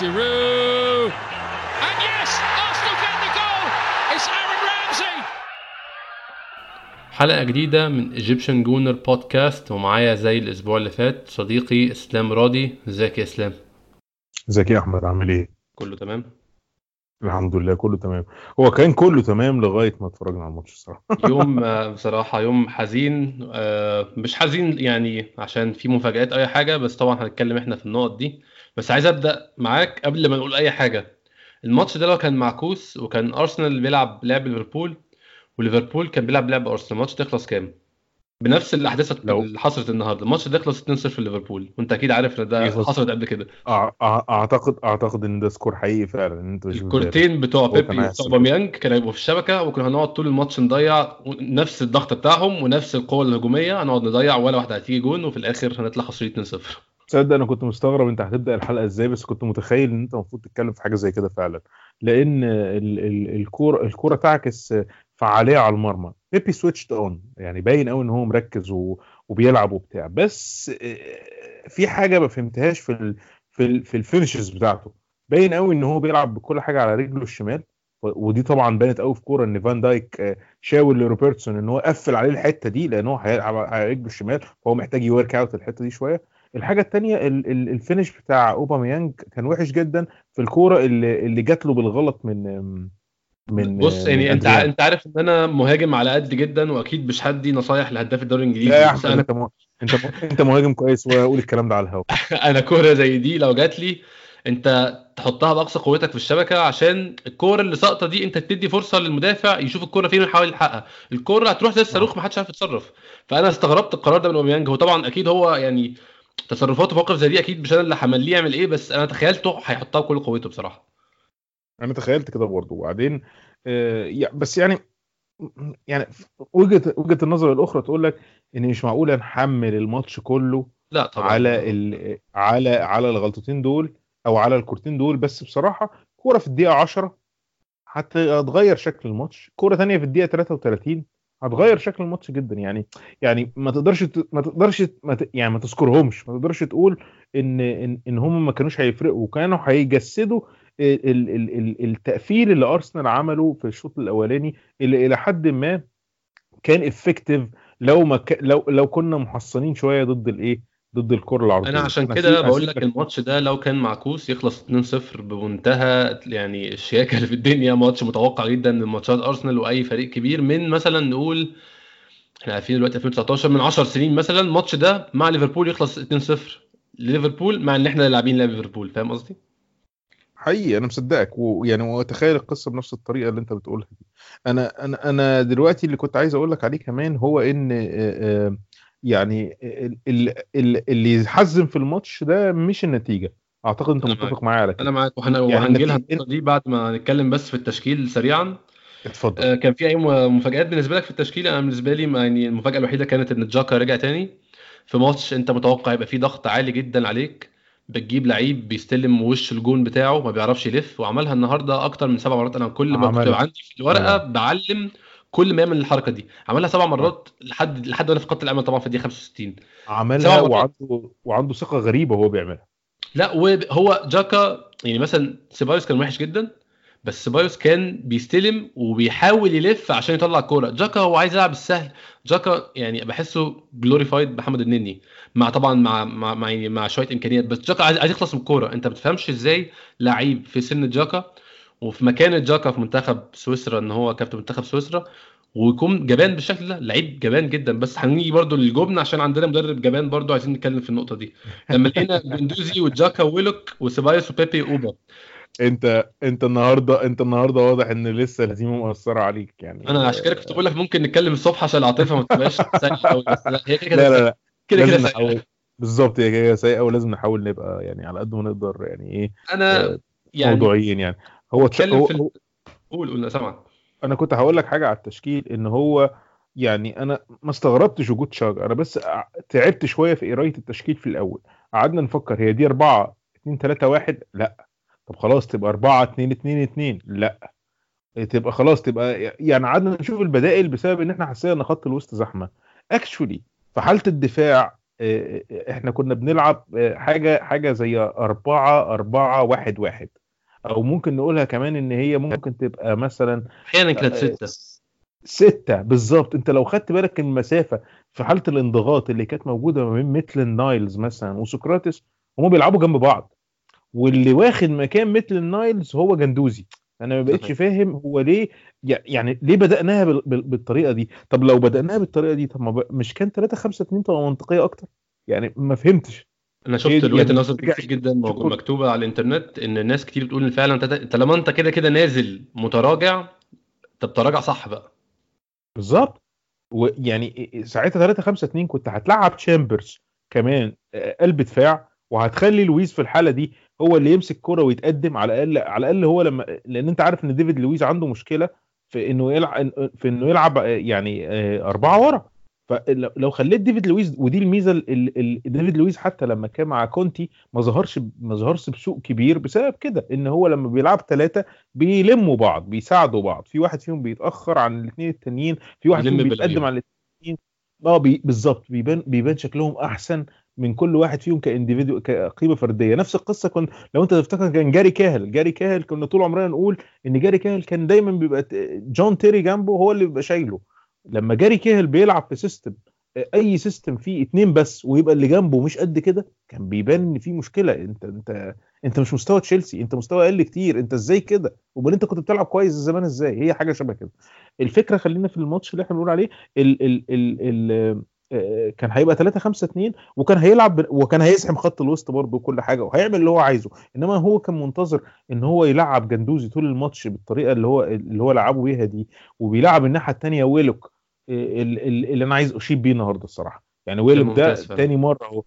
Giroud. And yes, Arsenal get the goal. It's Aaron Ramsey. حلقة جديدة من Egyptian Gooner Podcast ومعايا زي الأسبوع اللي فات صديقي إسلام راضي إزيك يا إسلام؟ إزيك يا أحمد عامل إيه؟ كله تمام؟ الحمد لله كله تمام هو كان كله تمام لغاية ما اتفرجنا على الماتش الصراحة يوم آه، بصراحة يوم حزين آه، مش حزين يعني عشان في مفاجآت أي حاجة بس طبعا هنتكلم إحنا في النقط دي بس عايز أبدأ معاك قبل ما نقول أي حاجة. الماتش ده لو كان معكوس وكان أرسنال بيلعب لعب ليفربول وليفربول كان بيلعب لعب أرسنال الماتش ده يخلص كام؟ بنفس الأحداث لو- اللي حصلت النهارده. الماتش ده يخلص 2-0 ليفربول. وأنت أكيد عارف إن ده حصلت قبل كده. أعتقد أعتقد إن ده score حقيقي فعلا. إن أنت. الكورتين بتوع بيبي وبتوع باميانج كانوا هيبقوا في الشبكة وكنا هنقعد طول الماتش نضيع نفس الضغط بتاعهم ونفس القوة الهجومية. هنقعد نضيع ولا واحدة هتيجي جون وفي الآخر هنطلع خسرانين 2-0 تصدق أنا كنت مستغرب انت هتبدأ الحلقة إزاي بس كنت متخيل ان انت المفروض تتكلم في حاجة زي كده فعلا. لأن ال- ال- الكورة الكورة تعكس فعالية على المرمى. بيبي switched on يعني باين قوي إن هو مركز وبيلعب وبتاع. بس آه، في حاجة ما فهمتهاش في في في ال finishes بتاعته. باين قوي إن هو بيلعب بكل حاجة على رجله الشمال. ودي طبعا بانت قوي في كورة إن فان دايك آه، شاور لروبرتسون إن هو قفل عليه الحتة دي لأن هو هيلعب على رجله الشمال فهو محتاج work out الحتة دي شوية. الحاجة الثانية الفينش بتاع أوباميانج كان وحش جدا في الكورة اللي اللي جات له بالغلط من من بص يعني من انت أنت عارف إن أنا مهاجم على قد جدا وأكيد مش هدي نصايح لهداف الدوري الإنجليزي. لا يا أحمد أنت مه... أنت. أنت مهاجم كويس وقول الكلام ده على الهواء أنا كورة زي دي لو جات لي أنت تحطها بأقصى قوتك في الشبكة عشان الكورة اللي ساقطة دي أنت تدي فرصة للمدافع يشوف الكورة فين ويحاول يلحقها الكورة هتروح زي الصاروخ ما حدش عارف يتصرف. فأنا استغربت القرار ده من أوباميانج. هو طبعا أكيد هو يعني تصرفاته في موقف زي دي أكيد مش أنا اللي همليه يعمل إيه بس أنا تخيلته هيحطها بكل قوته بصراحة. أنا تخيلت كده برضه. وبعدين آه بس يعني يعني وجهة وجهة النظر الأخرى تقول لك إن مش معقول نحمل الماتش كله لا طبعا. على ال... على على الغلطتين دول أو على الكورتين دول بس بصراحة كورة في الدقيقة 10 حتى هتغير شكل الماتش. كورة ثانية في الدقيقة 33 هتغير شكل الماتش جدا. يعني يعني ما تقدرش ما تقدرش ما ت... يعني ما تذكرهمش. ما تقدرش تقول إن إن, إن هم ما كانوش هيفرقوا. وكانوا هيجسدوا. ال... ال... ال- التقفيل اللي أرسنال عمله في الشوط الأولاني اللي إلى حد ما كان effective لو ما ك... لو لو كنا محصنين شوية ضد الإيه؟ ضد الكرة العرضية. أنا عشان كده بقول لك الماتش ده لو كان معكوس يخلص 2-0 بمنتهى يعني الشياكة اللي في الدنيا. ماتش متوقع جدا من ماتشات أرسنال وأي فريق كبير. من مثلا نقول إحنا عارفين دلوقتي 2019 من 10 سنين مثلا الماتش ده مع ليفربول يخلص 2-0 ليفربول مع إن إحنا لاعبين لعب ليفربول فاهم قصدي؟ حقيقي أنا مصدقك. ويعني وأتخيل القصة بنفس الطريقة اللي أنت بتقولها دي. أنا أنا أنا دلوقتي اللي كنت عايز أقول لك عليه كمان هو إن آه، آه، يعني ال- ال- ال- اللي يحزن في الماتش ده مش النتيجة. أعتقد أنت متفق معايا على أنا كده معاك. وهن- يعني وهنجي لها النقطه دي بعد ما نتكلم بس في التشكيل سريعا. اتفضل. آه، كان في أي م- مفاجآت بالنسبة لك في التشكيل؟ أنا بالنسبة لي يعني المفاجأة الوحيدة كانت إن جاكا رجع تاني في ماتش أنت متوقع يبقى فيه ضغط عالي جدا عليك بتجيب لعيب بيستلم وش الجون بتاعه ما بيعرفش يلف وعملها النهارده أكتر من سبع مرات. أنا كل ما كنت عندي في الورقة عملها. بعلم كل ما يعمل الحركة دي. عملها سبع مرات لحد لحد وأنا في خط الأمل طبعا في الدقيقة 65 عملها. وعنده وعنده ثقة غريبة وهو بيعملها. لا وهو جاكا يعني مثلا سيبايوس كان وحش جدا بس سيبايوس كان بيستلم وبيحاول يلف عشان يطلع الكورة. جاكا هو عايز يلعب السهل. جاكا يعني بحسه glorified محمد النني مع طبعا مع مع مع, يعني مع شوية إمكانيات. بس جاكا عايز, عايز يخلص من الكورة. أنت ما بتفهمش إزاي لعيب في سن جاكا وفي مكان جاكا في منتخب سويسرا ان هو كابتن منتخب سويسرا ويكون جبان بالشكل ده. لعيب جبان جدا بس هنيجي برضو للجبن عشان عندنا مدرب جبان برضو عايزين نتكلم في النقطة دي. لما لقينا جندوزي وجاكا ويلوك وسيبايوس وبيبي اوبا انت انت النهارده انت النهارده واضح إن لسه الهزيمة مؤثرة عليك يعني. أنا عشان كده كنت بقول لك ممكن نتكلم الصبح عشان العاطفة ما تبقاش سيئة قوي بس لا هي كده لا لا لا. كده كده بالظبط هي كده سيئة ولازم نحاول نبقى يعني على قد ما نقدر يعني إيه أنا آه، يعني موضوعيين يعني. هو, تش... هو, في ال- قول قول أنا سامعك. أنا كنت هقول لك حاجة على التشكيل إن هو يعني أنا ما استغربتش وجود شاجر أنا بس تعبت شوية في قراية التشكيل في الأول. قعدنا نفكر هي دي 4 2 3 1 لأ. طب خلاص تبقى 4 2 2 2 لأ. تبقى خلاص تبقى يعني قعدنا نشوف البدائل بسبب إن إحنا حسينا إن خط الوسط زحمة. اكشولي في حالة الدفاع إحنا كنا بنلعب حاجة حاجة زي 4 4 1 1 أو ممكن نقولها كمان إن هي ممكن تبقى مثلا أحيانا كانت ستة. ستة بالظبط. أنت لو خدت بالك المسافة في حالة الانضغاط اللي كانت موجودة ما بين ميتلاند نايلز مثلا وسقراطس هم بيلعبوا جنب بعض. واللي واخد مكان ميتلاند نايلز هو جندوزي. أنا ما بقتش. فاهم هو ليه يع- يعني ليه بال- بالطريقة دي. طب لو بدأناها بالطريقة دي طب ما مش كان 3 5 2 تبقى منطقية أكتر؟ يعني ما فهمتش. أنا شفت روايه يعني ترجع- كتير جدا. مكتوبة على الإنترنت إن ناس كتير بتقول إن فعلا انت طالما أنت كده كده نازل متراجع طب تراجع صح بقى. بالظبط. ويعني ساعتها 3 5 2 كنت هتلعب تشامبرز كمان قلب دفاع وهتخلي لويس في الحالة دي هو اللي يمسك كرة ويتقدم على الأقل على الأقل هو لما لأن أنت عارف إن ديفيد لويس عنده مشكلة في إنه يلعب في إنه يلعب يعني أربعة ورا. فلو لو خليت ديفيد لويس ودي الميزة ال- ال- ال- ديفيد لويس حتى لما كان مع كونتي ما ظهرش ما ظهرش بسوء كبير بسبب كده إن هو لما بيلعب ثلاثة بيلموا بعض بيساعدوا بعض في واحد فيهم بيتأخر عن الاثنين التانيين في واحد فيهم. بيتقدم على الاثنين آه بي بالظبط بيبان بيبان شكلهم أحسن من كل واحد فيهم ك individual كقيمة فردية. نفس القصة كن لو أنت تفتكر كان جاري كاهل. جاري كاهل كنا طول عمرنا نقول إن جاري كاهل كان دايما بيبقى جون تيري جنبه هو اللي بيبقى شايله. لما جاري كاهل بيلعب في system أي system فيه اتنين بس ويبقى اللي جنبه مش قد كده كان بيبان إن في مشكلة. أنت أنت أنت مش مستوى تشيلسي أنت مستوى أقل كتير. أنت إزاي كده؟ وبعدين أنت كنت بتلعب كويس زمان إزاي؟ هي حاجة شبه كده. الفكرة خلينا في الماتش اللي إحنا بنقول عليه ال ال ال ال كان هيبقى 3 5 2 وكان هيلعب وكان هيزحم خط الوسط برضه وكل حاجة وهيعمل اللي هو عايزه. إنما هو كان منتظر إن هو يلعب جندوزي طول الماتش بالطريقة اللي هو اللي هو لعبه بيها دي وبيلعب الناحية الثانية ويلوك آه، ال- ال- اللي أنا عايز أشيد بيه النهارده الصراحة. يعني ويلوك ده. تاني مرة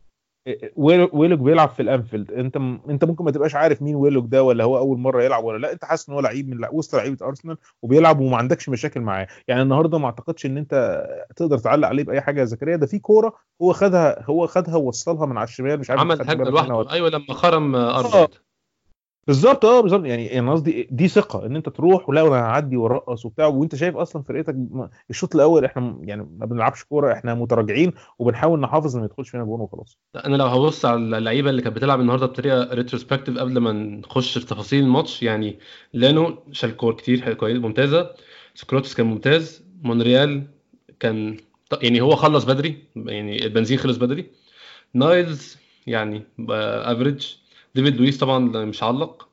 ويلوك بيلعب في الأنفيلد. أنت م... أنت ممكن ما تبقاش عارف مين ويلوك ده ولا هو أول مرة يلعب ولا لأ. أنت حاسس إن هو لعيب من وسط لعيبة أرسنال وبيلعب وما عندكش مشاكل معاه. يعني النهارده ما أعتقدش إن أنت تقدر تعلق عليه بأي حاجة يا زكريا ده في كورة هو خدها هو خدها ووصلها من على الشمال. مش عارف عمل هجمه لوحده. أيوه لما خرم آه، أرنولد. بالظبط آه بالظبط. يعني أنا قصدي دي ثقة إن أنت تروح ولا أنا هعدي وارقص وبتاع وأنت شايف أصلا فرقتك الشوط الأول إحنا يعني ما بنلعبش كورة إحنا متراجعين وبنحاول نحافظ إن ما يدخلش فينا جون وخلاص. أنا لو هبص على اللعيبة اللي كانت بتلعب النهارده بطريقة retrospective قبل ما نخش في تفاصيل الماتش يعني لينو شال كور كتير كويس ممتازة. سقراطيس كان ممتاز. مونريال كان يعني هو خلص بدري يعني البنزين خلص بدري. نايلز يعني average ديفيد لويس طبعا مش علق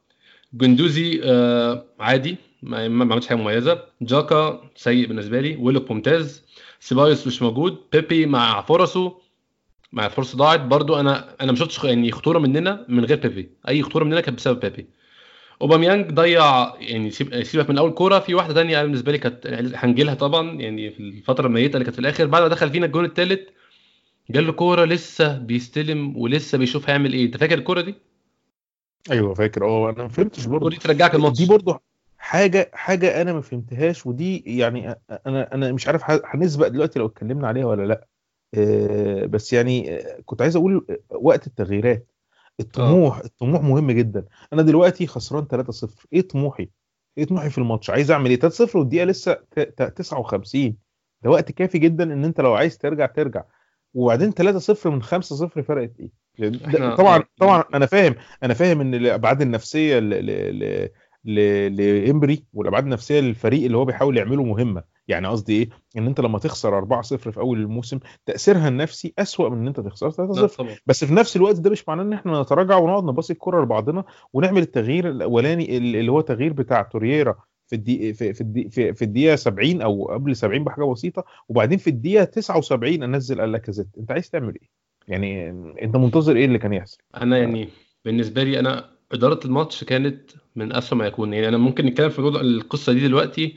جندوزي آه عادي ما عملش حاجة مميزة. جاكا سيء بالنسبة لي. ويلوك ممتاز سيبايوس مش موجود. بيبي مع فرصه مع فرصه ضاعت. برضو أنا أنا ما شفتش يعني خطورة مننا من غير بيبي. أي خطورة مننا كانت بسبب بيبي. أوباميانج ضيع يعني سيب- سيبك من أول كورة. في واحدة تانية أنا بالنسبة لي كانت هنجيلها طبعا. يعني في الفترة الميتة اللي كانت في الآخر. بعد ما دخل فينا الجون الثالث جاله كورة لسه بيستلم ولسه بيشوف هيعمل إيه. أنت فاكر الكورة دي؟ أيوه فاكر. أه أنا ما فهمتش برضه. الكوره دي ترجعك الماتش. دي برضه حاجة حاجة أنا ما فهمتهاش ودي يعني أنا أنا مش عارف هنسبق دلوقتي لو اتكلمنا عليها ولا لأ. آه، بس يعني آه، كنت عايز أقول آه، وقت التغييرات. الطموح الطموح مهم جدا. أنا دلوقتي خسران 3-0 إيه طموحي؟ إيه طموحي في الماتش؟ عايز أعمل إيه؟ 3-0 والدقيقة لسه ت- ت- 59 ده وقت كافي جدا إن أنت لو عايز ترجع ترجع. وبعدين 3-0 من 5-0 فرقت إيه؟ ده- إحنا- طبعا طبعا أنا فاهم أنا فاهم إن الأبعاد النفسية ل... لإمبري والأبعاد النفسية للفريق اللي هو بيحاول يعمله مهمة. يعني قصدي إيه؟ إن أنت لما تخسر 4-0 في أول الموسم تأثيرها النفسي أسوأ من إن أنت تخسر 3-0 لا طبعا. بس في نفس الوقت ده مش معناه إن إحنا نتراجع ونقعد نباصي الكره لبعضنا ونعمل التغيير الأولاني اللي هو تغيير بتاع تورييرا في الدقيقه في في الدقيقه في, في الدقيقة 70 أو قبل 70 بحاجة بسيطة وبعدين في الدقيقة 79 أنزل الاكازيت أنت عايز تعمل إيه؟ يعني أنت منتظر إيه اللي كان يحصل؟ أنا يعني بالنسبة لي أنا إدارة الماتش كانت من اسوء ما يكون يعني أنا ممكن نتكلم في القصة دي دلوقتي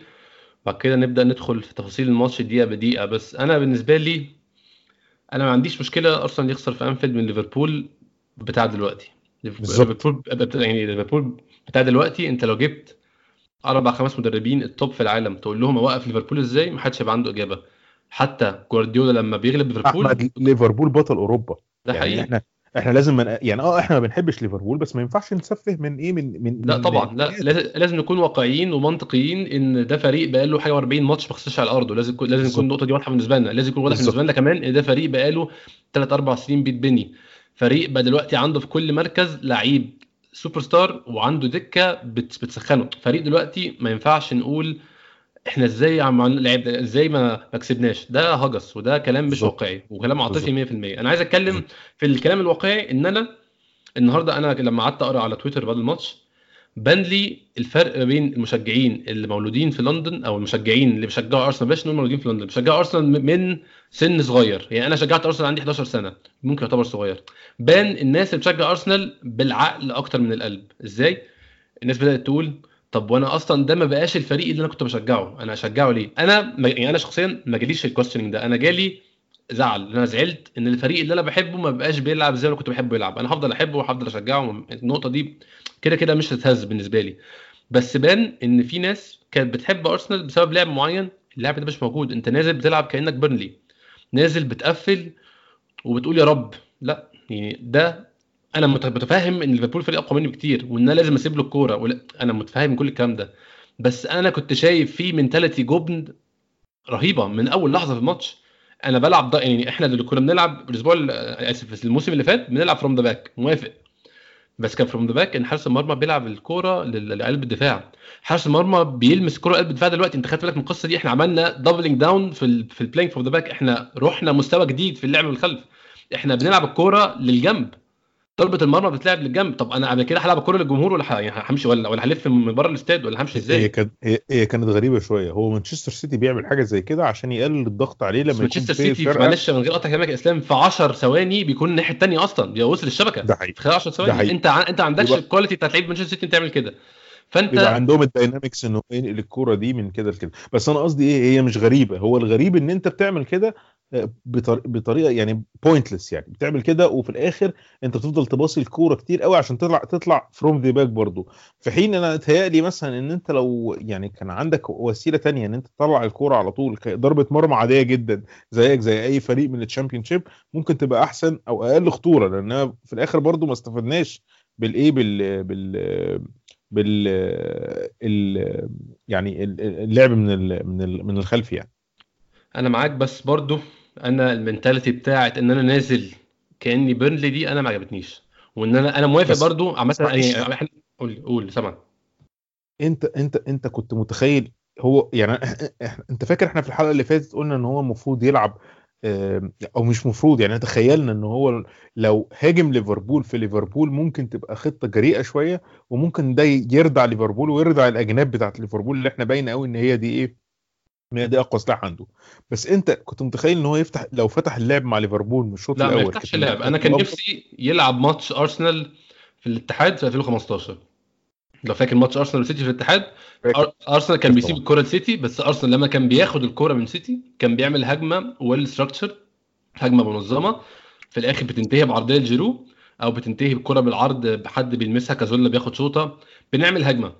بعد كده نبدأ ندخل في تفاصيل الماتش دقيقة بدقيقة بس أنا بالنسبة لي أنا ما عنديش مشكلة أرسنال يخسر في أنفيلد من ليفربول بتاع دلوقتي بالظبط. ليفربول يعني ليفربول بتاع دلوقتي أنت لو جبت أربع خمس مدربين ال top في العالم. تقول لهم أوقف ليفربول إزاي؟ ما حدش هيبقى عنده إجابة. حتى جوارديولا لما بيغلب ليفربول أحمد ليفربول بطل أوروبا. ده يعني حقيقي. إحنا إحنا لازم من... يعني آه إحنا ما بنحبش ليفربول بس ما ينفعش نسفه من إيه من من لا من طبعا. لا لازم نكون واقعيين ومنطقيين إن ده فريق بقى له حاجة 40 ماتش ما خسرش على أرضه. لازم يكون لازم. يكون النقطة دي واضحة بالنسبة لنا. لازم يكون واضح. بالنسبة لنا كمان إن ده فريق بقى له 3 4 سنين بيتبني. فريق بقى دلوقتي عنده في كل مركز لعيب. سوبر ستار وعنده دكة بت- بتسخنه. فريق دلوقتي ما ينفعش نقول إحنا إزاي عم لعب إزاي ما ما كسبناش. ده هجس وده كلام مش. واقعي وكلام عاطفي 100% أنا عايز أتكلم في الكلام الواقعي إن أنا النهارده أنا لما قعدت أقرأ على تويتر بعد الماتش بان لي الفرق ما بين المشجعين اللي مولودين في لندن أو المشجعين اللي بيشجعوا أرسنال بلاش نقول مولودين في لندن بيشجعوا أرسنال من سن صغير. يعني أنا شجعت أرسنال عندي 11 سنة ممكن يعتبر صغير. بان الناس اللي بتشجع أرسنال بالعقل أكتر من القلب. إزاي؟ الناس بدأت تقول طب وأنا أصلا ده ما بقاش الفريق اللي أنا كنت بشجعه أنا اشجعه ليه؟ أنا يعني أنا شخصيا ما جاليش ال questioning ده أنا جالي زعل. أنا زعلت إن الفريق اللي أنا بحبه ما بقاش بيلعب زي ما كنت بحبه يلعب. أنا هفضل أحبه وهفضل أشجعه. النقطة دي كده كده مش هتهز بالنسبة لي. بس بان إن في ناس كانت بتحب أرسنال بسبب لعب معين اللعب ده مش موجود. أنت نازل بتلعب كأنك بيرنلي. نازل بتقفل وبتقول يا رب. لا يعني ده أنا مت- متفاهم إن ليفربول فريق أقوى مني بكتير وإن أنا لازم أسيب له الكورة ولا أنا متفاهم كل الكلام ده. بس أنا كنت شايف في mentality جبن رهيبة من أول لحظة في الماتش. أنا بلعب ده يعني إحنا اللي كنا بنلعب الأسبوع ال- آسف الموسم اللي فات بنلعب from the back موافق. بس كان from the back إن حارس المرمى بيلعب الكورة لقلب الدفاع. حارس المرمى بيلمس الكوره قلب الدفاع دلوقتي أنت خدت بالك من القصة دي؟ إحنا عملنا doubling down في ال في ال playing from the back إحنا رحنا مستوى جديد في اللعب من الخلف إحنا بنلعب الكورة للجنب. ضربه المرمى بتلعب للجنب طب أنا قبل كده هلعب الكوره للجمهور ولا يعني همشي ولا ولا هلف من بره الاستاد ولا همشي هي إزاي كانت هي, هي كانت غريبة شوية. هو مانشستر سيتي بيعمل حاجة زي كده عشان يقلل الضغط عليه لما مانشستر سيتي معلش من غير قطع كلامك يا إسلام في 10 ثواني بيكون الناحية الثانية أصلا بيوصل الشبكه ده حقيقي. في خلال 10 ده ثواني حقيقي. أنت ع... أنت ما عندكش ال quality بتاعت لعيبة مانشستر سيتي تعمل كده. فأنت بيبقى عندهم ال dynamics إنه ينقل الكورة دي من كده لكده. بس أنا قصدي إيه هي مش غريبة. هو الغريب إن أنت بتعمل كده بطريقة يعني pointless يعني. بتعمل كده وفي الآخر أنت بتفضل تباصي الكورة كتير قوي عشان تطلع تطلع from the back برضو. في حين أنا اتهيألي مثلا إن أنت لو يعني كان عندك وسيلة تانية إن أنت تطلع الكورة على طول ضربة مرمى عادية جدا زيك زي أي فريق من ال Championship ممكن تبقى أحسن أو أقل خطورة. لانها في الآخر برضو ما استفدناش بالايه بال بال بال ال يعني ال- اللعب من من من الخلف يعني. أنا معاك بس برضو أنا المنتاليتي بتاعت إن أنا نازل كأني بيرنلي دي أنا ما عجبتنيش. وإن أنا أنا موافق برضو عامة معلش. يعني قول قول سامع. انت انت أنت كنت متخيل هو يعني أنت فاكر إحنا في الحلقة اللي فاتت قلنا إن هو المفروض يلعب أو مش مفروض يعني تخيلنا إن هو لو هاجم ليفربول في ليفربول ممكن تبقى خطة جريئة شوية وممكن ده يردع ليفربول ويردع الأجناب بتاعت ليفربول اللي إحنا باين قوي إن هي دي إيه؟ إن هي دي أقوى سلاح عنده. بس أنت كنت متخيل إن هو يفتح لو فتح اللعب مع ليفربول من الشوط لا ما الأول يفتحش اللعب. أنا كان. نفسي يلعب ماتش أرسنال في الاتحاد في 2015 لو فاكر ماتش أرسنال وسيتي في الاتحاد أرسنال كان بيسيب. الكرة لسيتي بس أرسنال لما كان بياخد الكرة من سيتي كان بيعمل هجمة well structured هجمة منظمة. في الآخر بتنتهي بعرضية جيرو أو بتنتهي بكرة بالعرض بحد بيلمسها كازولا بياخد شوطة. بنعمل هجمة.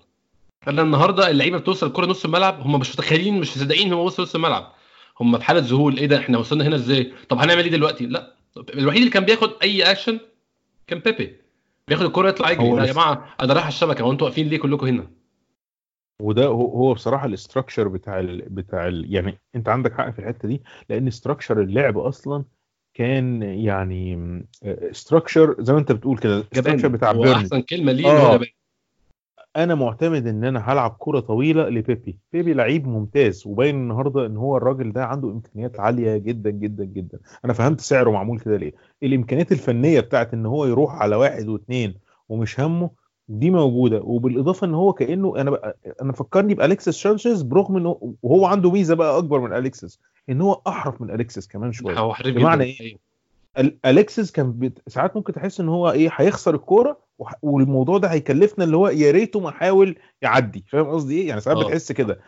أنا النهارده اللعيبه بتوصل الكره نص الملعب هم مش متخيلين مش مصدقين هو وصل نص الملعب. هم في حالة ذهول إيه ده إحنا وصلنا هنا إزاي؟ طب هنعمل إيه دلوقتي؟ لا الوحيد اللي كان بياخد أي اكشن كان بيبي. بياخد الكره يطلع يجري. يا جماعة أنا رايح الشبكة هو أنتوا واقفين ليه كلكم هنا؟ وده هو بصراحة ال structure بتاع ال بتاع ال يعني أنت عندك حق في الحتة دي لأن structure اللعب أصلا كان يعني structure زي ما أنت بتقول كده ال structure بتاع هو بيرنلي أحسن كلمة ليه آه. أنا معتمد إن أنا هلعب كره طويلة لبيبي. بيبي لعيب ممتاز وباين النهارده إن هو الراجل ده عنده إمكانيات عالية جدا جدا جدا. أنا فهمت سعره معمول كده ليه. الإمكانيات الفنية بتاعت إن هو يروح على واحد واثنين ومش همه دي موجودة. وبالإضافة إن هو كأنه أنا بقى أنا فكرني بأليكسيس سانشيز برغم إنه وهو عنده ميزة بقى أكبر من أليكسيس إن هو أحرف من أليكسيس كمان شوية. بمعنى جدا؟ أيوة. ال- اليكسيس كان بت... ساعات ممكن تحس إن هو إيه هيخسر الكورة وح... والموضوع ده هيكلفنا اللي هو يا ريته ما حاول يعدي. فاهم قصدي إيه؟ يعني ساعات آه. بتحس كده.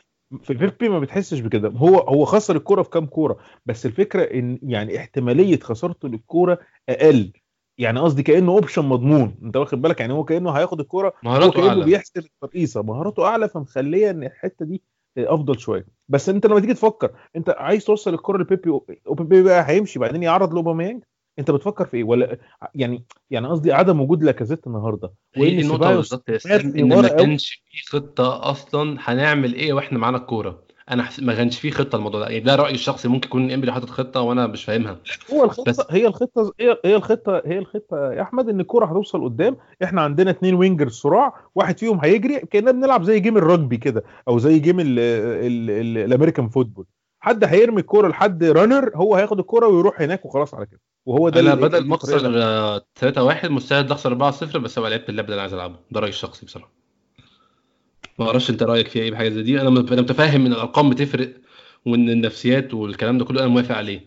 في بيبي ما بتحسش بكده. هو هو خسر الكورة في كام كورة؟ بس الفكرة إن يعني احتمالية خسارته للكورة أقل. يعني قصدي كأنه option مضمون. أنت واخد بالك؟ يعني هو كأنه هياخد الكورة مهاراته كأنه أعلى. بيحسب الترقيصة. مهاراته أعلى فمخلية إن الحتة دي أفضل شوية. بس أنت لما تيجي تفكر أنت عايز توصل الكره لبيبي وبيبي بقى هيمشي. بعدين يعرض لأوباميانج؟ انت بتفكر في إيه؟ ولا يعني يعني قصدي عدم وجود لاكازيت النهارده. وإن النقطة سيبايوس بالظبط يا إن ما كانش في خطة أصلا هنعمل إيه وإحنا معانا الكورة. أنا. ما كانش في خطة الموضوع ده. يعني ده رأيي الشخصي ممكن يكون إيمري حاطط خطة وأنا مش فاهمها. هو بس الخطة هي الخطه هي الخطة هي الخطة يا أحمد إن الكورة هتوصل قدام. إحنا عندنا اتنين winger صراع واحد فيهم هيجري كأننا بنلعب زي game الرجبي كده أو زي game ال- ال- ال- ال American football. حد هيرمي الكورة لحد رانر هو هياخد الكورة ويروح هناك وخلاص على كده. وهو ده أنا بدل ما أخسر 3 1 مستعد أخسر 4 0 بس هو لعبت اللعب اللي أنا عايز ألعبه. ده رأيي الشخصي بصراحة. ما أعرفش أنت رأيك فيها إيه بحاجه زي دي. أنا أنا متفاهم إن الأرقام بتفرق وإن النفسيات والكلام ده كله أنا موافق عليه.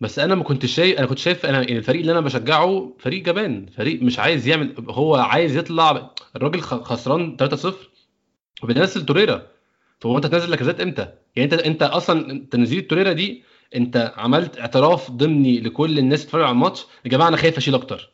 بس أنا ما كنتش شايف أنا كنت شايف أنا يعني الفريق اللي أنا بشجعه فريق جبان. فريق مش عايز يعمل هو عايز يطلع الراجل خسران 3-0 وبينزل توريرا. فهو انت تنزل لاكازيت إمتى؟ يعني انت انت أصلا تنزيل توريرا دي انت عملت اعتراف ضمني لكل الناس تتفرج على الماتش يا جماعة أنا خايف أشيل أكتر.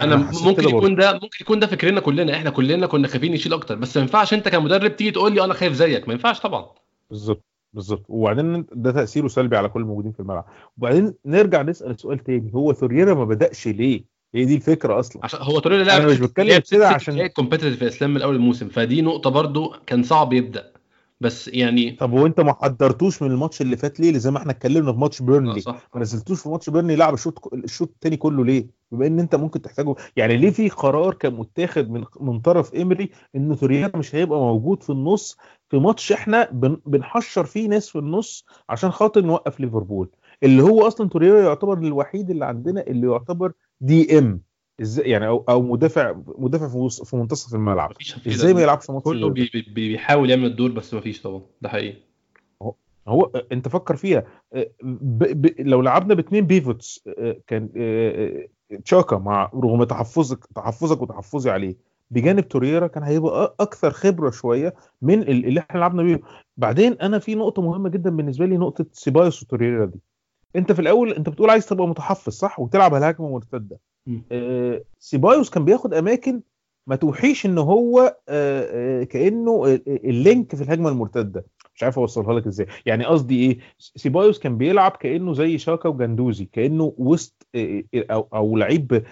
أنا حسيت ممكن يكون ده ممكن يكون ده فكرنا كلنا إحنا كلنا كنا خايفين نشيل أكتر بس ما ينفعش أنت كمدرب تيجي تقول لي أنا خايف زيك ما ينفعش طبعا. بالظبط بالظبط. وبعدين ده تاثيره سلبي على كل الموجودين في الملعب. وبعدين نرجع نسأل سؤال تاني هو ثوريرا ما بدأش ليه؟ هي دي الفكرة أصلا. عشان هو توريرا لعب أنا مش بتكلم كده عشان competitive فيه سلام من أول الموسم فدي نقطة برضو كان صعب يبدأ. بس يعني طب وانت ما حضرتوش من الماتش اللي فات ليه؟ زي ما إحنا اتكلمنا في ماتش آه بيرنلي. صح. ما نزلتوش في ماتش بيرنلي لعب الشوط الشوط الثاني كله ليه؟ بما ان انت ممكن تحتاجه. يعني ليه في قرار كان متاخد من من طرف امري إن توريرا مش هيبقى موجود في النص؟ في ماتش إحنا بن بنحشر فيه ناس في النص عشان خاطر نوقف ليفربول. اللي هو أصلا توريرا يعتبر الوحيد اللي عندنا اللي يعتبر DM إزاي يعني أو أو مدافع مدافع في منتصف الملعب. إزاي ما يلعبش ماتش كله بي بي بيحاول يعمل الدور بس مفيش طبعا. ده حقيقي. هو أنت فكر فيها. ب... ب... لو لعبنا باثنين pivots كان تشاكا مع رغم تحفظك تحفظك وتحفظي عليه بجانب توريرا كان هيبقى أكثر خبرة شوية من ال- اللي إحنا لعبنا بيه. بعدين أنا في نقطة مهمة جدا بالنسبة لي نقطة سيبايوس وتوريرا دي. أنت في الأول أنت بتقول عايز تبقى متحفظ صح؟ وتلعب على هجمة مرتدة. آه، سيبايوس كان بياخد أماكن ما توحيش إن هو آه، آه، كأنه ال- ال link في الهجمة المرتدة. مش عارف أوصلها لك إزاي. يعني قصدي إيه؟ سيبايوس كان بيلعب كأنه زي شاكا وجندوزي كأنه وسط أو أو لعيب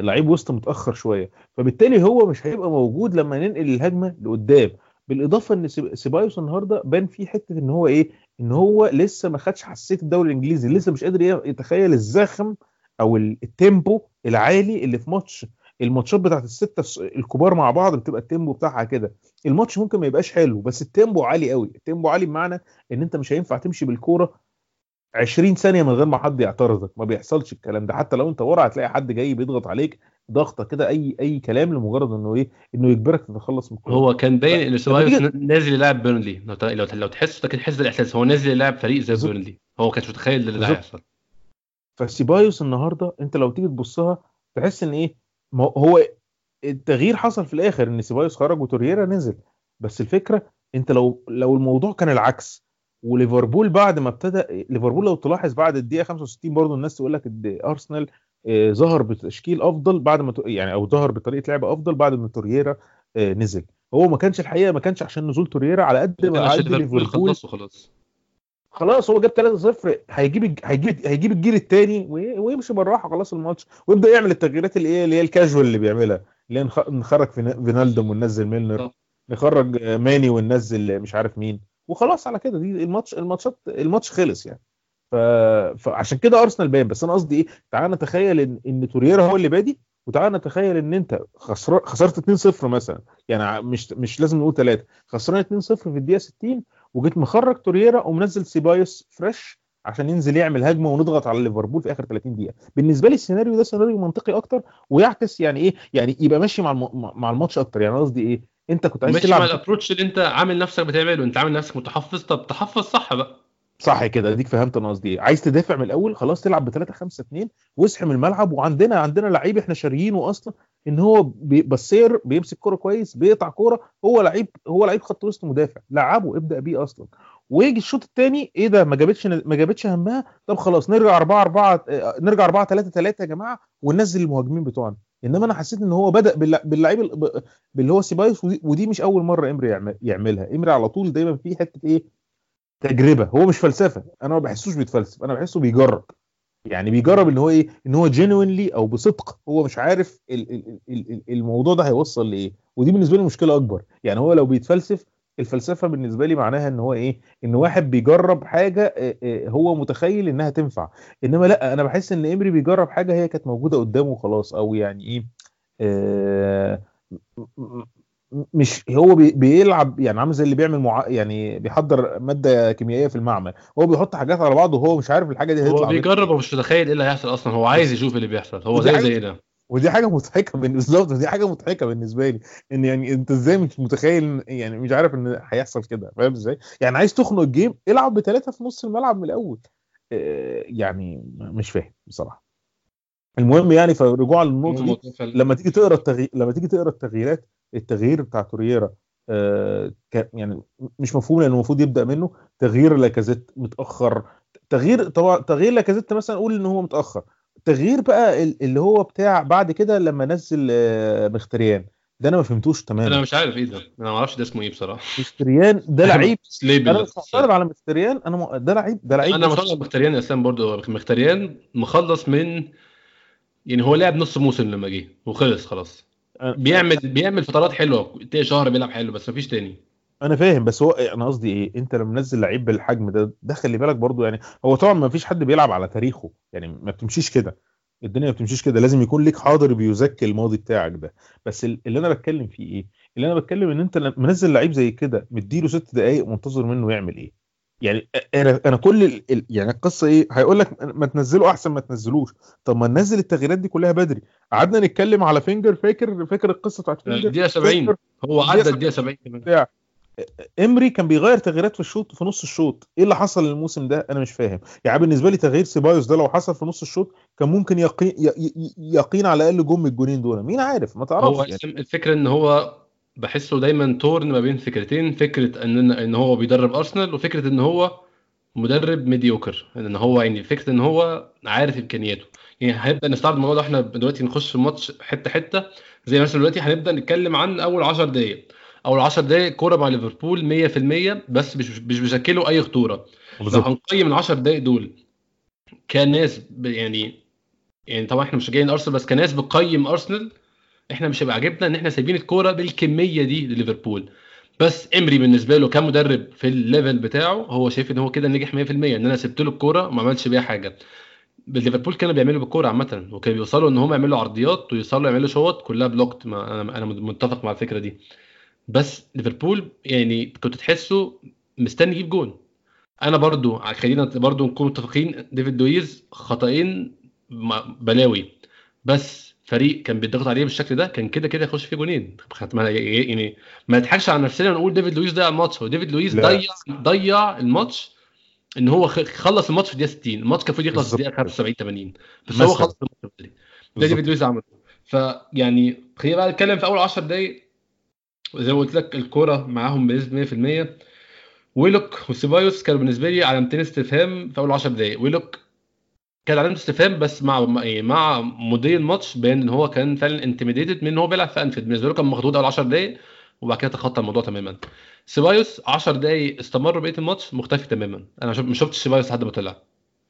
لعيب وسط متأخر شوية. فبالتالي هو مش هيبقى موجود لما ننقل الهجمة لقدام. بالإضافة إن سيب- سيبايوس النهارده بان فيه حتة إن هو إيه؟ إن هو لسه ما خدش حساسيه الدوري الإنجليزي لسه مش قادر يتخيل الزخم أو ال- ال tempo العالي اللي في ماتش الماتشات بتاعت الستة الس- الكبار مع بعض بتبقى ال tempo بتاعها كده. الماتش ممكن ما يبقاش حلو بس ال tempo عالي قوي. ال tempo عالي بمعنى إن أنت مش هينفع تمشي بالكورة 20 ثانية من غير ما حد يعترضك. ما بيحصلش الكلام ده. حتى لو أنت ورا هتلاقي حد جاي بيضغط عليك ضغطة كده أي أي كلام لمجرد إنه إيه إنه يجبرك تتخلص من الكورة. هو كان باين إن تيجي- نازل يلعب بيرنلي. لو لو تحس ده تحس الإحساس هو نازل يلعب فريق زي. بيرنلي. هو ما كانش متخيل اللي. هيحصل. فسيبايوس النهارده انت لو تيجي تبصها تحس ان إيه هو- التغيير حصل في الآخر ان سيبايوس خرج وتورييرا نزل. بس الفكرة انت لو لو الموضوع كان العكس وليفربول بعد ما ابتدى ليفربول لو تلاحظ بعد الدقيقة 65 برضه الناس تقول لك أرسنال آه، ظهر بتشكيل أفضل بعد ما يعني أو ظهر بطريقة لعب أفضل بعد ما تورييرا آه، نزل. هو ما كانش الحقيقة ما كانش عشان نزول تورييرا على قد ما عشان ليفربول ليفربول خلصوا خلاص. خلاص هو جاب 3-0 هيجيب هيجيب هيجيب الجون الثاني ويمشي بالراحه خلاص الماتش. ويبدأ يعمل التغييرات اللي إيه اللي هي الكاجوال اللي بيعملها اللي هي نخ- نخرج فين- فينالدوم وننزل ميلنر. نخرج ماني وننزل مش عارف مين. وخلاص على كده دي الماتش الماتشات الماتش خلص يعني. ف... فعشان كده أرسنال باين. بس أنا قصدي إيه؟ تعال نتخيل إن إن توريرا هو اللي بادي وتعال نتخيل إن أنت خسر... خسرت 2-0 مثلا. يعني مش مش لازم نقول 3 خسران 2-0 في الدقيقة 60 وجيت مخرج توريرا ومنزل سيبايوس فريش عشان ينزل يعمل هجمة ونضغط على ليفربول في آخر 30 دقيقة. بالنسبة لي السيناريو ده سيناريو منطقي أكتر ويعكس يعني إيه؟ يعني يبقى ماشي مع الم... مع الماتش أكتر. يعني قصدي إيه؟ أنت كنت عايز ماشي مع تلعب ال approach اللي أنت عامل نفسك بتعمله. أنت عامل نفسك متحفظ. طب تحفظ صح بقى. صح كده. أديك فهمت أنا قصدي إيه. عايز تدافع من الأول؟ خلاص تلعب ب 3 5 2 وازحم الملعب. وعندنا عندنا لعيب إحنا شاريينه أصلا. إن هو بصير بيمسك كورة كويس بيقطع كورة هو لعيب هو لعيب خط وسط مدافع لعبه ابدأ بيه أصلا. ويجي الشوط الثاني إيه ده؟ ما جابتش ما جابتش همها؟ طب خلاص نرجع 4 4 نرجع 4 3 3 يا جماعة وننزل المهاجمين بتوعنا. إنما أنا حسيت إن هو بدأ باللع- باللعيب ال- ب- باللي هو سيبايوس ودي, مش أول مرة إمري يعمل- يعملها. إمري على طول دايما في حتة إيه؟ تجربة. هو مش فلسفة. أنا ما بحسوش بيتفلسف أنا بحسه بيجرب. يعني بيجرب إن هو إيه إن هو جينوينلي أو بصدق هو مش عارف ال- ال- ال- ال- الموضوع ده هيوصل لإيه. ودي بالنسبة لي مشكلة أكبر. يعني هو لو بيتفلسف الفلسفة بالنسبة لي معناها إن هو إيه إن واحد بيجرب حاجة هو متخيل إنها تنفع. إنما لأ أنا بحس إن امري بيجرب حاجة هي كانت موجودة قدامه وخلاص أو يعني إيه مش هو بي- بيلعب يعني عامل زي اللي بيعمل مع... يعني بيحضر مادة كيميائية في المعمل. هو بيحط حاجات على بعض وهو مش عارف الحاجة دي هو هيطلع منها بيجرب ومش متخيل إيه اللي هيحصل أصلا. هو عايز يشوف اللي بيحصل. هو زي زينا ودي حاجة مضحكة بالظبط ودي حاجة مضحكة بالنسبة لي. إن يعني أنت إزاي مش متخيل يعني مش عارف إن هيحصل كده. فاهم إزاي؟ يعني عايز تخنق الجيم العب بثلاثه في نص الملعب من الأول. آه، يعني مش فاهم بصراحة. المهم يعني فرجوعا للنقطة دي لما تيجي تقرأ التغيير لما تيجي تقرأ التغييرات التغيير بتاع تورييرا آه يعني مش مفهوم لأنه المفروض يبدأ منه تغيير لاكازيت متأخر. تغيير طبعا تغيير لاكازيت مثلا قول إن هو متأخر. تغيير بقى ال- اللي هو بتاع بعد كده لما نزل آه مختريان ده أنا ما فهمتوش أنا تماما مش عارف إيه ده. أنا ما أعرفش ده اسمه إيه بصراحة. مختريان ده لعيب. أنا مش معترض على مختريان أنا م... ده لعيب ده لعيب أنا معترض على مختاريان اسلام برضه. مختاريان مخلص من يعني هو لعب نص موسم لما جه وخلص خلاص. بيعمل بيعمل فترات حلوة. شهر بيلعب حلو بس مفيش تاني. أنا فاهم بس هو أنا قصدي إيه؟ أنت لما منزل لعيب بالحجم ده ده خلي بالك برضو يعني هو طبعا ما فيش حد بيلعب على تاريخه. يعني ما بتمشيش كده. الدنيا ما بتمشيش كده. لازم يكون ليك حاضر بيزكي الماضي بتاعك ده. بس ال- اللي أنا بتكلم فيه إيه؟ اللي أنا بتكلم إن أنت لما منزل لعيب زي كده مديله ست دقايق منتظر منه يعمل إيه؟ يعني أنا أنا كل ال- يعني القصة إيه؟ هيقول لك ما تنزله أحسن ما تنزلوش. طب ما ننزل التغييرات دي كلها بدري. قعدنا نتكلم على فينجر فاكر فاكر القصة بتاعت فينجر؟ الدقيقة 70 فينجر هو عدى الدقيقة 70 كمان. بتاع إمري كان بيغير تغييرات في الشوط في نص الشوط. إيه اللي حصل الموسم ده؟ أنا مش فاهم. يعني بالنسبة لي تغيير سيبايوس ده لو حصل في نص الشوط كان ممكن يقين يقين على الاقل جم الجونين دول. مين عارف؟ ما هو تعرفش يعني. اسم- الفكرة إن هو بحسه دايما torn ما بين فكرتين فكرة ان ان هو بيدرب أرسنال وفكرة إن هو مدرب mediocre إن هو يعني فكرة إن هو عارف إمكانياته. يعني هنبدأ نستعرض الموضوع ده إحنا دلوقتي نخش في الماتش حتة حتة. زي مثلا دلوقتي هنبدأ نتكلم عن أول 10 دقائق أول 10 دقائق كورة مع ليفربول 100% بس مش مش بيشكلوا أي خطورة. لو هنقيم ال 10 دقائق دول كناس يعني يعني طبعا إحنا مش جايين أرسنال بس كناس بتقيم أرسنال إحنا مش هيبقى عاجبنا إن إحنا سايبين الكورة بالكمية دي لليفربول. بس إمري بالنسبة له كمدرب في ال level بتاعه هو شايف إن هو كده نجح 100% إن أنا سبت له الكورة وما عملش بيها حاجة. ليفربول كانوا بيعملوا بالكورة عامة وكانوا بيوصلوا إن هم يعملوا عرضيات ويوصلوا يعملوا شوت كلها blocked ما أنا أنا متفق مع الفكرة دي. بس ليفربول يعني كنت تحسه مستني يجيب جون. أنا برضو خلينا برضو نكون متفقين ديفيد لويز خطأين بلاوي. بس فريق كان بيضغط عليه بالشكل ده كان كده كده يخش فيه جونين. ما- يعني ما نضحكش على نفسنا ونقول ديفيد لويس ضيع الماتش. هو ديفيد لويس. ضيع ضيع الماتش إن هو خلص الماتش في الدقيقة 60 الماتش كان المفروض يخلص في. الدقيقة 75 80 بس مثلا. هو خلص الماتش بدري. ده. ديفيد لويس عمله. فيعني خلينا بقى نتكلم في أول 10 دقايق. زي ما قلت لك الكورة معاهم بنسبة 100% ويلوك وسيبايوس كانوا بالنسبة لي علامتين استفهام في أول 10 دقائق ويلوك كان علامة استفهام بس مع مع- إيه، مع مدير الماتش بان إن هو كان فعلا intimidated من إن هو بيلعب في أنفيلد بالنسبة له كان مخضوض أول 10 دقائق وبعد كده تخطى الموضوع تماما. سيبايوس 10 دقائق استمر بقية الماتش مختفي تماما. أنا ما شفتش سيبايوس لحد ما طلع.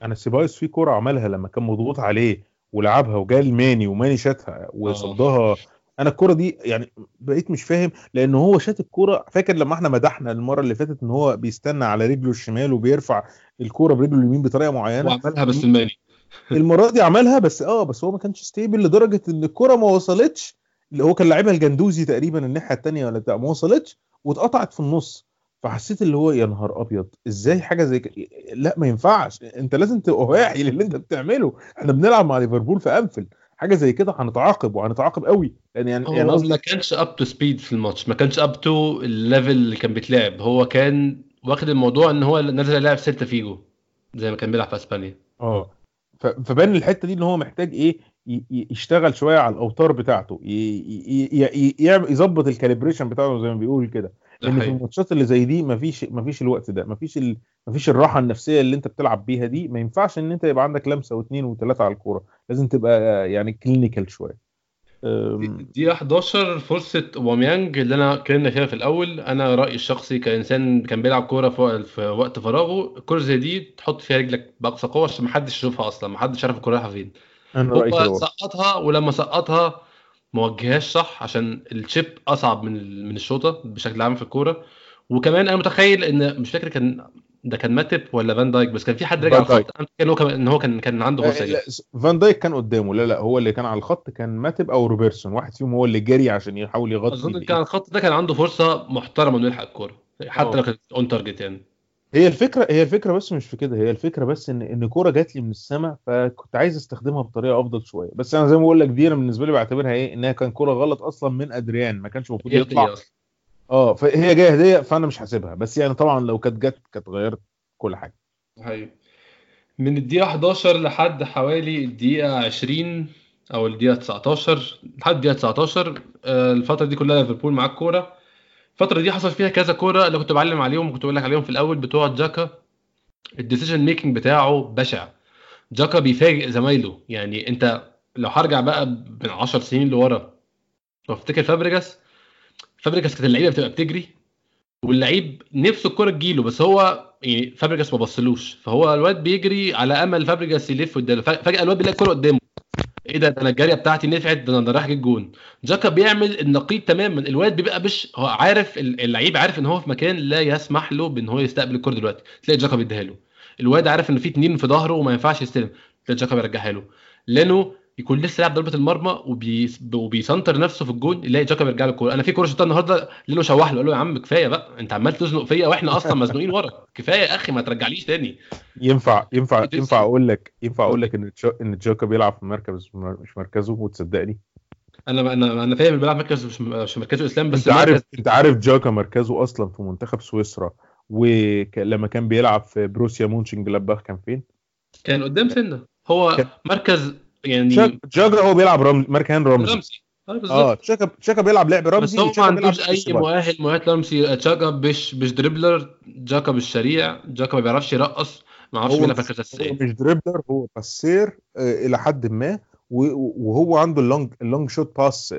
أنا سيبايوس في كورة عملها لما كان مضغوط عليه ولعبها وجا الماني وماني شاتها وصدها. أنا الكورة دي يعني بقيت مش فاهم لأن هو شات الكورة فاكر لما إحنا مدحنا المرة اللي فاتت إن هو بيستنى على رجله الشمال وبيرفع الكورة برجله اليمين بطريقة معينة. وعملها بس الماني. المرة دي عملها بس آه بس هو ما كانش stable لدرجة إن الكره ما وصلتش. اللي هو كان لعبها الجندوزي تقريبا الناحية الثانية ولا بتاع ما وصلتش واتقطعت في النص. فحسيت اللي هو يا نهار أبيض إزاي حاجة زي كده لا ما ينفعش. أنت لازم تبقى واعي للي أنت بتعمله. إحنا بنلعب مع ليفربول في أنفيلد. حاجة زي كده هنتعاقب وهنتعاقب قوي. لأن يعني يعني هو قصدي ما كانش up to speed في الماتش. ما كانش up to ال level اللي كان بيتلعب. هو كان واخد الموضوع إن هو نازل يلعب سيلتا فيجو زي ما كان بيلعب في إسبانيا. آه. فبان الحتة دي إن هو محتاج إيه يشتغل شوية على الأوتار بتاعته يظبط ال calibration بتاعته زي ما بيقول كده. ده لأن في. الماتشات اللي زي دي مفيش مفيش الوقت ده مفيش ال... مفيش الراحة النفسية اللي أنت بتلعب بيها دي. ما ينفعش إن أنت يبقى عندك لمسة واثنين وثلاثه على الكورة لازم تبقى يعني clinical شوية. دي 11 فرصة اوباميانج اللي أنا اتكلمنا فيها في الأول. أنا رأيي الشخصي كإنسان كان بيلعب كورة في وقت فراغه الكوره زي دي تحط فيها رجلك بأقصى قوة عشان محدش يشوفها أصلا محدش عارف الكورة رايحة فين. أنا رأيي كده هو. سقطها ولما سقطها ما وجههاش صح عشان ال chip أصعب من من الشوطة بشكل عام في الكورة. وكمان أنا متخيل إن مش فاكر كان ده كان ماتب ولا فان دايك؟ بس كان في حد راجع على. الخط. أنا متخيل إن هو كان إن هو كان كان عنده فرصه آه، دي لا، فان دايك كان قدامه. لا لا هو اللي كان على الخط كان ماتب أو روبرتسون. واحد فيهم هو اللي جري عشان يحاول يغطي أظن كان على الخط ده كان عنده فرصة محترمة إنه يلحق الكورة. حتى آه. لو كانت on target يعني. هي الفكرة هي الفكرة بس مش في كده. هي الفكرة بس ان إن كورة جات لي من السماء فكنت عايز أستخدمها بطريقة أفضل شوية. بس أنا زي ما بقول لك دي أنا بالنسبة لي بعتبرها إيه؟ إنها كان كورة غلط أصلا من أدريان. ما كانش المفروض يطلع. آه فهي جاية هدية فأنا مش حاسبها بس يعني طبعا لو كانت جت كانت غيرت كل حاجة. حقيقي. من الدقيقة 11 لحد حوالي الدقيقة 20 أو الدقيقة 19 لحد الدقيقة 19 آه، الفترة دي كلها ليفربول معاه الكورة الفترة دي حصل فيها كذا كورة اللي كنت بعلم عليهم وكنت بقول لك عليهم في الأول بتوع جاكا. ال decision making بتاعه بشع. جاكا بيفاجئ زمايله. يعني أنت لو هرجع بقى من 10 سنين لورا وافتكر فابريجاس فابريجاس كانت اللعيبة بتبقى بتجري واللعيب نفسه الكرة تجيله بس هو يعني فابريجاس ما بصلوش. فهو الواد بيجري على أمل فابريجاس يلف قدامه. فجأة الواد بيلاقي الكرة قدامه. إيه ده؟ أنا الجارية بتاعتي نفعت ده أنا رايح أجيب جون. جاكا بيعمل النقيض تماما. الواد بيبقى مش هو عارف ال- اللعيب عارف إن هو في مكان لا يسمح له بإن هو يستقبل الكرة دلوقتي. تلاقي جاكا بيديها له. الواد عارف ان في اتنين في ظهره وما ينفعش يستلم. تلاقي جاكا بيرجعها له. لأنه يكون لسه لاعب ضربة المرمى وبي... وبي center نفسه في الجون يلاقي جاكا بيرجع له الكورة. أنا في كورة شفتها النهارده ليلو شوح له قال له يا عم كفاية بقى أنت عمال تزنق فيا وإحنا أصلا مزنوقين ورا. كفاية يا أخي ما ترجعليش تاني. ينفع ينفع. ينفع أقول لك ينفع أقول لك إن إن جاكا بيلعب في مركز مش مركزه وتصدقني. أنا أنا أنا فاهم بيلعب مركز مش مركزه اسلام بس أنت عارف المركز- أنت عارف جاكا مركزه أصلا في منتخب سويسرا. ولما كان بيلعب في بروسيا مونشن جلاباخ كان فين؟ كان قدام سنة. هو كان- مركز يعني جاكا هو بيلعب رمز مكان رمزي. رمزي. بالظبط آه تشاكا تشاكا بيلعب لعب بس رمزي هو ما عندوش أي. مؤهل مؤهل رمزي. جاكا مش مش dribbler جاكا مش سريع جاكا ما بيعرفش يرقص ما أعرفش بيلعب مركز هو مش dribbler هو passer آه، إلى حد ما وهو عنده ال long ال long shot pass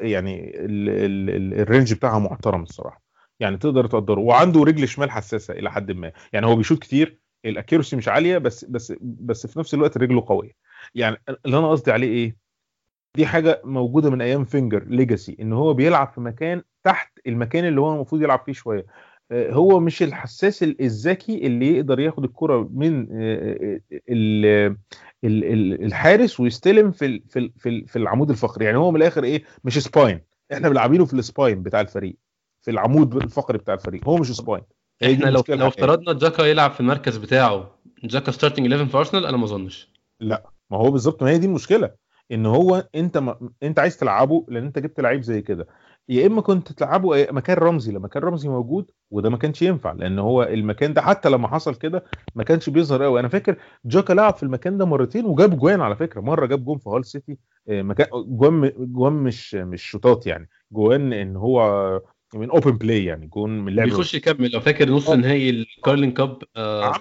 يعني ال- ال- ال- ال range بتاعها محترم الصراحة. يعني تقدر تقدره. وعنده رجل شمال حساسة إلى حد ما. يعني هو بيشوط كتير ال accuracy مش عالية بس بس بس في نفس الوقت رجله قوية. يعني اللي أنا قصدي عليه إيه؟ دي حاجة موجودة من أيام فينجر legacy إن هو بيلعب في مكان تحت المكان اللي هو المفروض يلعب فيه شوية. آه، هو مش الحساس ال- الذكي اللي يقدر ياخد الكرة من آه، ال- الحارس ويستلم في في في ال- في العمود الفقري. يعني هو من الآخر إيه؟ مش spine إحنا بنلعبينه في ال spine بتاع الفريق في العمود الفقري بتاع الفريق. هو مش spine إحنا لو لو. افترضنا جاكا يلعب في المركز بتاعه جاكا starting 11 في ارسنال أنا ما أظنش. ما هو بالظبط ما هي دي المشكلة إن هو أنت ما أنت عايز تلعبه لأن أنت جبت لعيب زي كده. يا إما كنت تلعبه مكان رمزي لما كان رمزي موجود وده ما كانش ينفع لأن هو المكان ده حتى لما حصل كده ما كانش بيظهر قوي أنا فاكر جاكا لعب في المكان ده مرتين وجاب جوان على فكرة. مرة جاب جون في هال سيتي آه، مكان جوان جوان مش مش شوطات يعني. جوان إن هو من open play يعني جون من لعب بيخش يكمل. لو فاكر نص آه. نهائي ال Carling Cup آه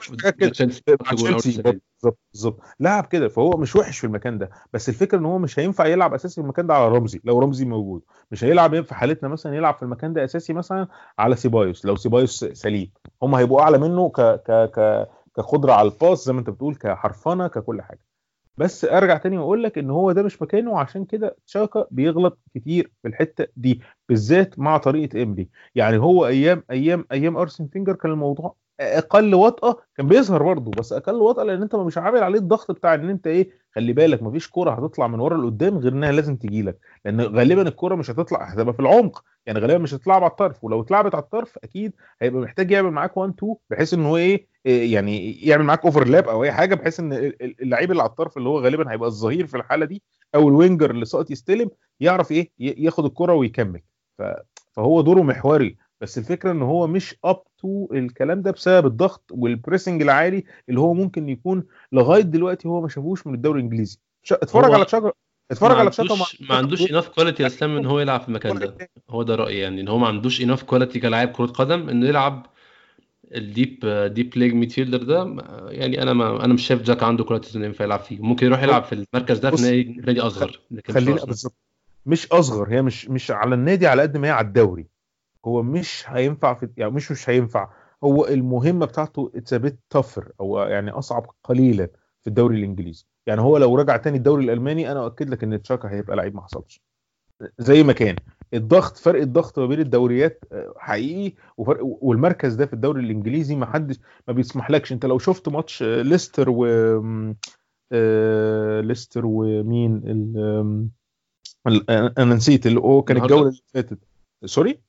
دي. بالظبط بالظبط. لعب كده فهو مش وحش في المكان ده. بس الفكرة إن هو مش هينفع يلعب أساسي في المكان ده على رمزي لو رمزي موجود. مش هيلعب في حالتنا مثلا يلعب في المكان ده أساسي مثلا على سيبايوس لو سيبايوس سليم. هم هيبقوا أعلى منه ك ك ك كقدرة على ال pass زي ما أنت بتقول كحرفنة ككل حاجة. بس ارجع تاني واقول لك ان هو ده مش مكانه وعشان كده تشاكا بيغلط كتير في الحتة دي بالذات مع طريقة إمري. يعني هو أيام أيام أيام أرسن فينجر كان الموضوع أقل وطأة كان بيظهر برضه بس أقل وطأة لأن أنت مش عامل عليه الضغط بتاع إن أنت إيه خلي بالك مفيش كوره هتطلع من ورا لقدام غير إنها لازم تجي لك لأن غالبا الكوره مش هتطلع هتبقى في العمق. يعني غالبا مش هتتلعب على الطرف ولو اتلعبت على الطرف أكيد هيبقى محتاج يعمل معاك 1 2 بحيث إن هو إيه إيه يعني يعمل معاك overlap أو أي حاجة بحيث إن ال- ال- اللعيب اللي على الطرف اللي هو غالبا هيبقى الظهير في الحالة دي أو ال winger اللي ساقط يستلم يعرف إيه ياخد الكرة ويكمل. فهو دوره محوري. بس الفكرة إن هو مش up to الكلام ده بسبب الضغط وال pressing العالي اللي هو ممكن يكون لغاية دلوقتي هو ما شافوش من الدوري الإنجليزي. اتفرج على تشاكا اتفرج على عندوش ما عندوش enough quality يا اسلام إن هو يلعب في المكان ده. هو ده رأيي يعني إن هو ما عندوش enough quality كلاعب كرة قدم إنه يلعب ال deep deep lying midfielder ده. يعني أنا ما أنا مش شايف تشاكا عنده qualities إنه ينفع يلعب فيه. ممكن يروح يلعب في المركز ده في نادي أصغر خلينا. بالظبط. مش أصغر هي مش مش على النادي على قد ما هي على الدوري. هو مش هينفع في يعني مش مش هينفع. هو المهمة بتاعته it's tougher أو يعني أصعب قليلا في الدوري الإنجليزي. يعني هو لو رجع تاني الدوري الألماني أنا أؤكد لك إن تشاكا هيبقى لعيب ما حصلش. زي ما كان. الضغط فرق الضغط ما بين الدوريات آه، حقيقي وفرق والمركز ده في الدوري الإنجليزي ما حدش ما بيسمحلكش. أنت لو شفت ماتش آه، ليستر و آه، ليستر ومين؟ ال- أنا نسيت اللي هو كان؟ الجولة اللي فاتت. sorry؟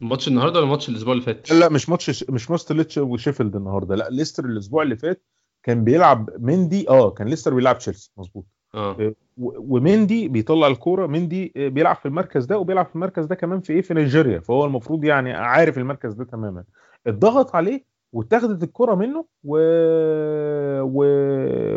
ماتش النهارده ولا ماتش الأسبوع اللي فات؟ لا لا مش ماتش مش ماتش ليدز وشيفيلد النهارده. لا ليستر الأسبوع اللي فات كان بيلعب مندي آه كان ليستر بيلعب تشيلسي مظبوط. آه. و- و نديدي بيطلع الكورة نديدي آه، بيلعب في المركز ده وبيلعب في المركز ده كمان في إيه؟ في نيجيريا. فهو المفروض يعني عارف المركز ده تماما. اتضغط عليه واتاخدت الكرة منه و... و...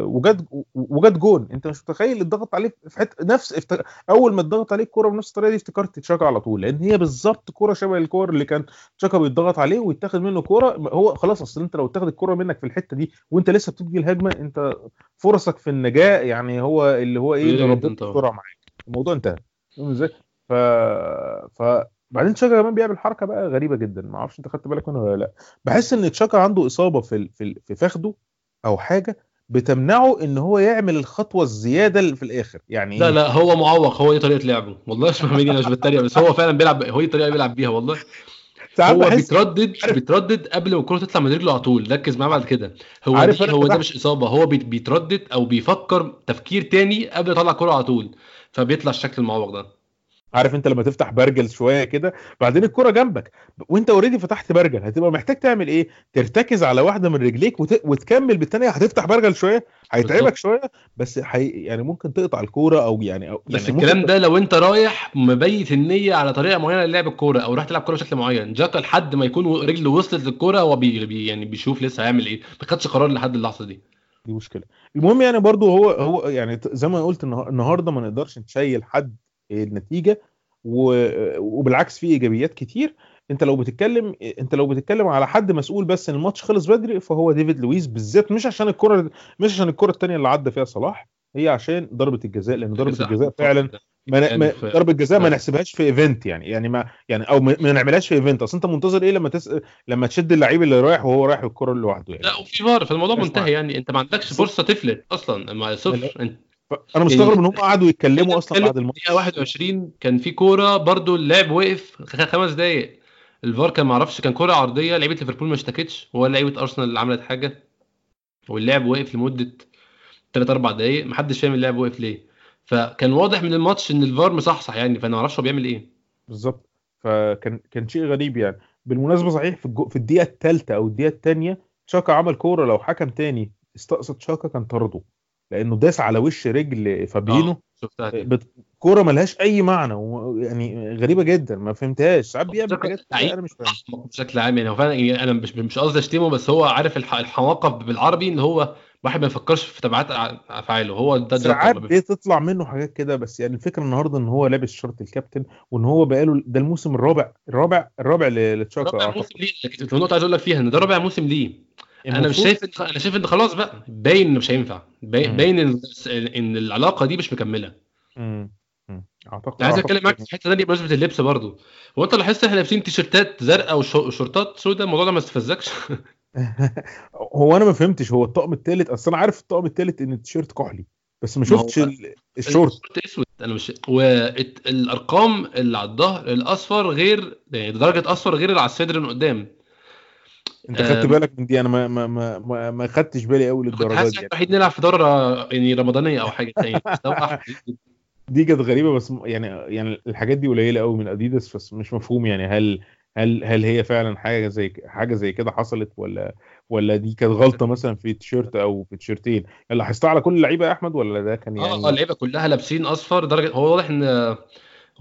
وجت وجت جون. انت مش متخيل اتضغط عليه في حتة نفس افت... أول ما اتضغط عليه الكرة بنفس الطريقة دي افتكرت تشاكا على طول لأن هي بالظبط كرة شبه الكور اللي كان تشاكا بيتضغط عليه ويتاخد منه كرة. هو خلاص أصل أنت لو اتاخد الكرة منك في الحتة دي وأنت لسه بتبدي الهجمة أنت فرصك في النجاة يعني هو اللي هو إيه جداً طبعاً. بسرعة معاك. الموضوع انتهى. إزاي؟ ف ف بعدين تشاكا كمان بيعمل حركة بقى غريبة جدا. ما أعرفش أنت خدت بالك منها ولا لأ. بحس إن تشاكا عنده إصابة في في في فخده أو حاجة بتمنعه إن هو يعمل الخطوة الزيادة اللي في الآخر. يعني لا إيه؟ لا هو معوق. هو دي طريقة لعبه. والله اسمع مني أنا مش بتريق. بس هو فعلا بيلعب هو دي الطريقة اللي بيلعب بيها والله. هو بيتردد عارف- بيتردد قبل ما الكوره تطلع من رجله على طول. ركز معاه بعد كده. هو عارف هو ده مش إصابة. هو بيت- بيتردد أو بيفكر تفكير تاني قبل ما يطلع الكوره على طول. فبيطلع الشكل المعوق ده. عارف انت لما تفتح برجل شوية كده بعدين الكرة جنبك وانت already فتحت برجل هتبقى محتاج تعمل إيه ترتكز على واحدة من رجليك وت... وتكمل بالثانيه هتفتح برجل شوية هيتعبك. شوية بس حي... يعني ممكن تقطع الكورة أو يعني أو بس يعني الكلام. ده لو انت رايح مبيت النية على طريقة معينة للعب الكورة أو رايح تلعب كورة بشكل معين تشاكا لحد ما يكون رجله وصلت للكورة هو بي يعني بيشوف لسه هيعمل إيه ما خدش قرار لحد اللحظة دي دي مشكلة المهم يعني برضو هو هو يعني زي ما قلت النها- النهارده ما نقدرش نشيل حد النتيجة. وبالعكس في إيجابيات كتير. أنت لو بتتكلم أنت لو بتتكلم على حد مسؤول بس إن الماتش خلص بدري فهو ديفيد لويس بالذات مش عشان الكرة مش عشان الكرة الثانية اللي عدى فيها صلاح هي عشان ضربة الجزاء لأن ضربة الجزاء فعلا ما يعني ضربة جزاء ما آه. نحسبهاش في event يعني. يعني ما يعني أو ما نعملهاش في event أصل أنت منتظر إيه لما تس... لما تشد اللعيب اللي رايح وهو رايح الكره لوحده يعني. لا وفي فار فالموضوع منتهي. يعني. أنت ما عندكش فرصة تفلت أصلا. مع صفر. أنت أنا مستغرب إن هم قعدوا يتكلموا أصلا بعد الماتش. دقيقه 21 كان في كورة برضو اللاعب وقف خمس دقايق. الفار كان ما أعرفش كان كورة عرضية لعيبة ليفربول ما اشتكتش. ولا لعيبه أرسنال اللي عملت حاجة واللاعب وقف لمدة 3 4 دقايق. محدش فاهم اللاعب وقف ليه. فكان واضح من الماتش إن الفار مصحصح يعني فأنا ما أعرفش هو بيعمل إيه. بالظبط. فكان كان شيء غريب يعني. بالمناسبة صحيح في الجو... في الدقيقة الثالثه أو الدقيقة الثانية شاكا عمل كورة. لو حكم تاني استقصد شاكا كان طرده. لأنه داس على وش رجل فابينو. آه،. كورة ملهاش أي معنى و... يعني غريبة جدا ما فهمتهاش. ساعات بيعمل حاجات أنا مش فاهم. بشكل عام يعني هو فعلا يعني أنا مش مش قصدي أشتمه بس هو عارف الح- الحماقة بالعربي إن هو واحد ما يفكرش في تبعات أفعاله. هو ده ساعات بتطلع منه حاجات كده بس يعني الفكرة النهارده إن هو لابس شورت الكابتن وإن هو بقاله ده الموسم الرابع الرابع الرابع لتشاكا. رابع. موسم ليه؟ لكن في نقطة عايز أقول لك فيها إن ده رابع موسم ليه؟ أنا مش شايف أنا شايف إن خلاص بقى باين إنه مش هينفع باين إن العلاقة دي مش مكملة. اعتقد عايز أتكلم معاك في حتة ثانية بمناسبة اللبس برضو. هو أنت لاحظت إحنا لابسين تيشيرتات زرقاء وش- وشورتات سوداء؟ الموضوع ده ما استفزكش؟ هو أنا ما فهمتش هو الطقم الثالث أصل أنا عارف الطقم الثالث إن التيشيرت كحلي بس ما شفتش ال- الشورت. الشورت أسود. أنا مش والارقام اللي على الظهر الأصفر غير يعني درجة أصفر غير اللي على الصدر من قدام. انت خدت. بالك من دي أنا ما ما ما ما, خدتش بالي قوي حاسس دي يعني. الوحيد نلعب في دورة يعني رمضانية أو حاجة واحد. دي كانت غريبة بس يعني يعني الحاجات دي قليلة قوي من أديداس بس مش مفهوم يعني هل هل هل هي فعلا حاجة زي حاجة زي كده حصلت ولا ولا دي كانت غلطة مثلا في تيشيرت أو في تيشيرتين لاحظتها على كل اللعيبه يا أحمد ولا ده كان آه آه يعني اللعيبة كلها لابسين أصفر درجة هو واضح إن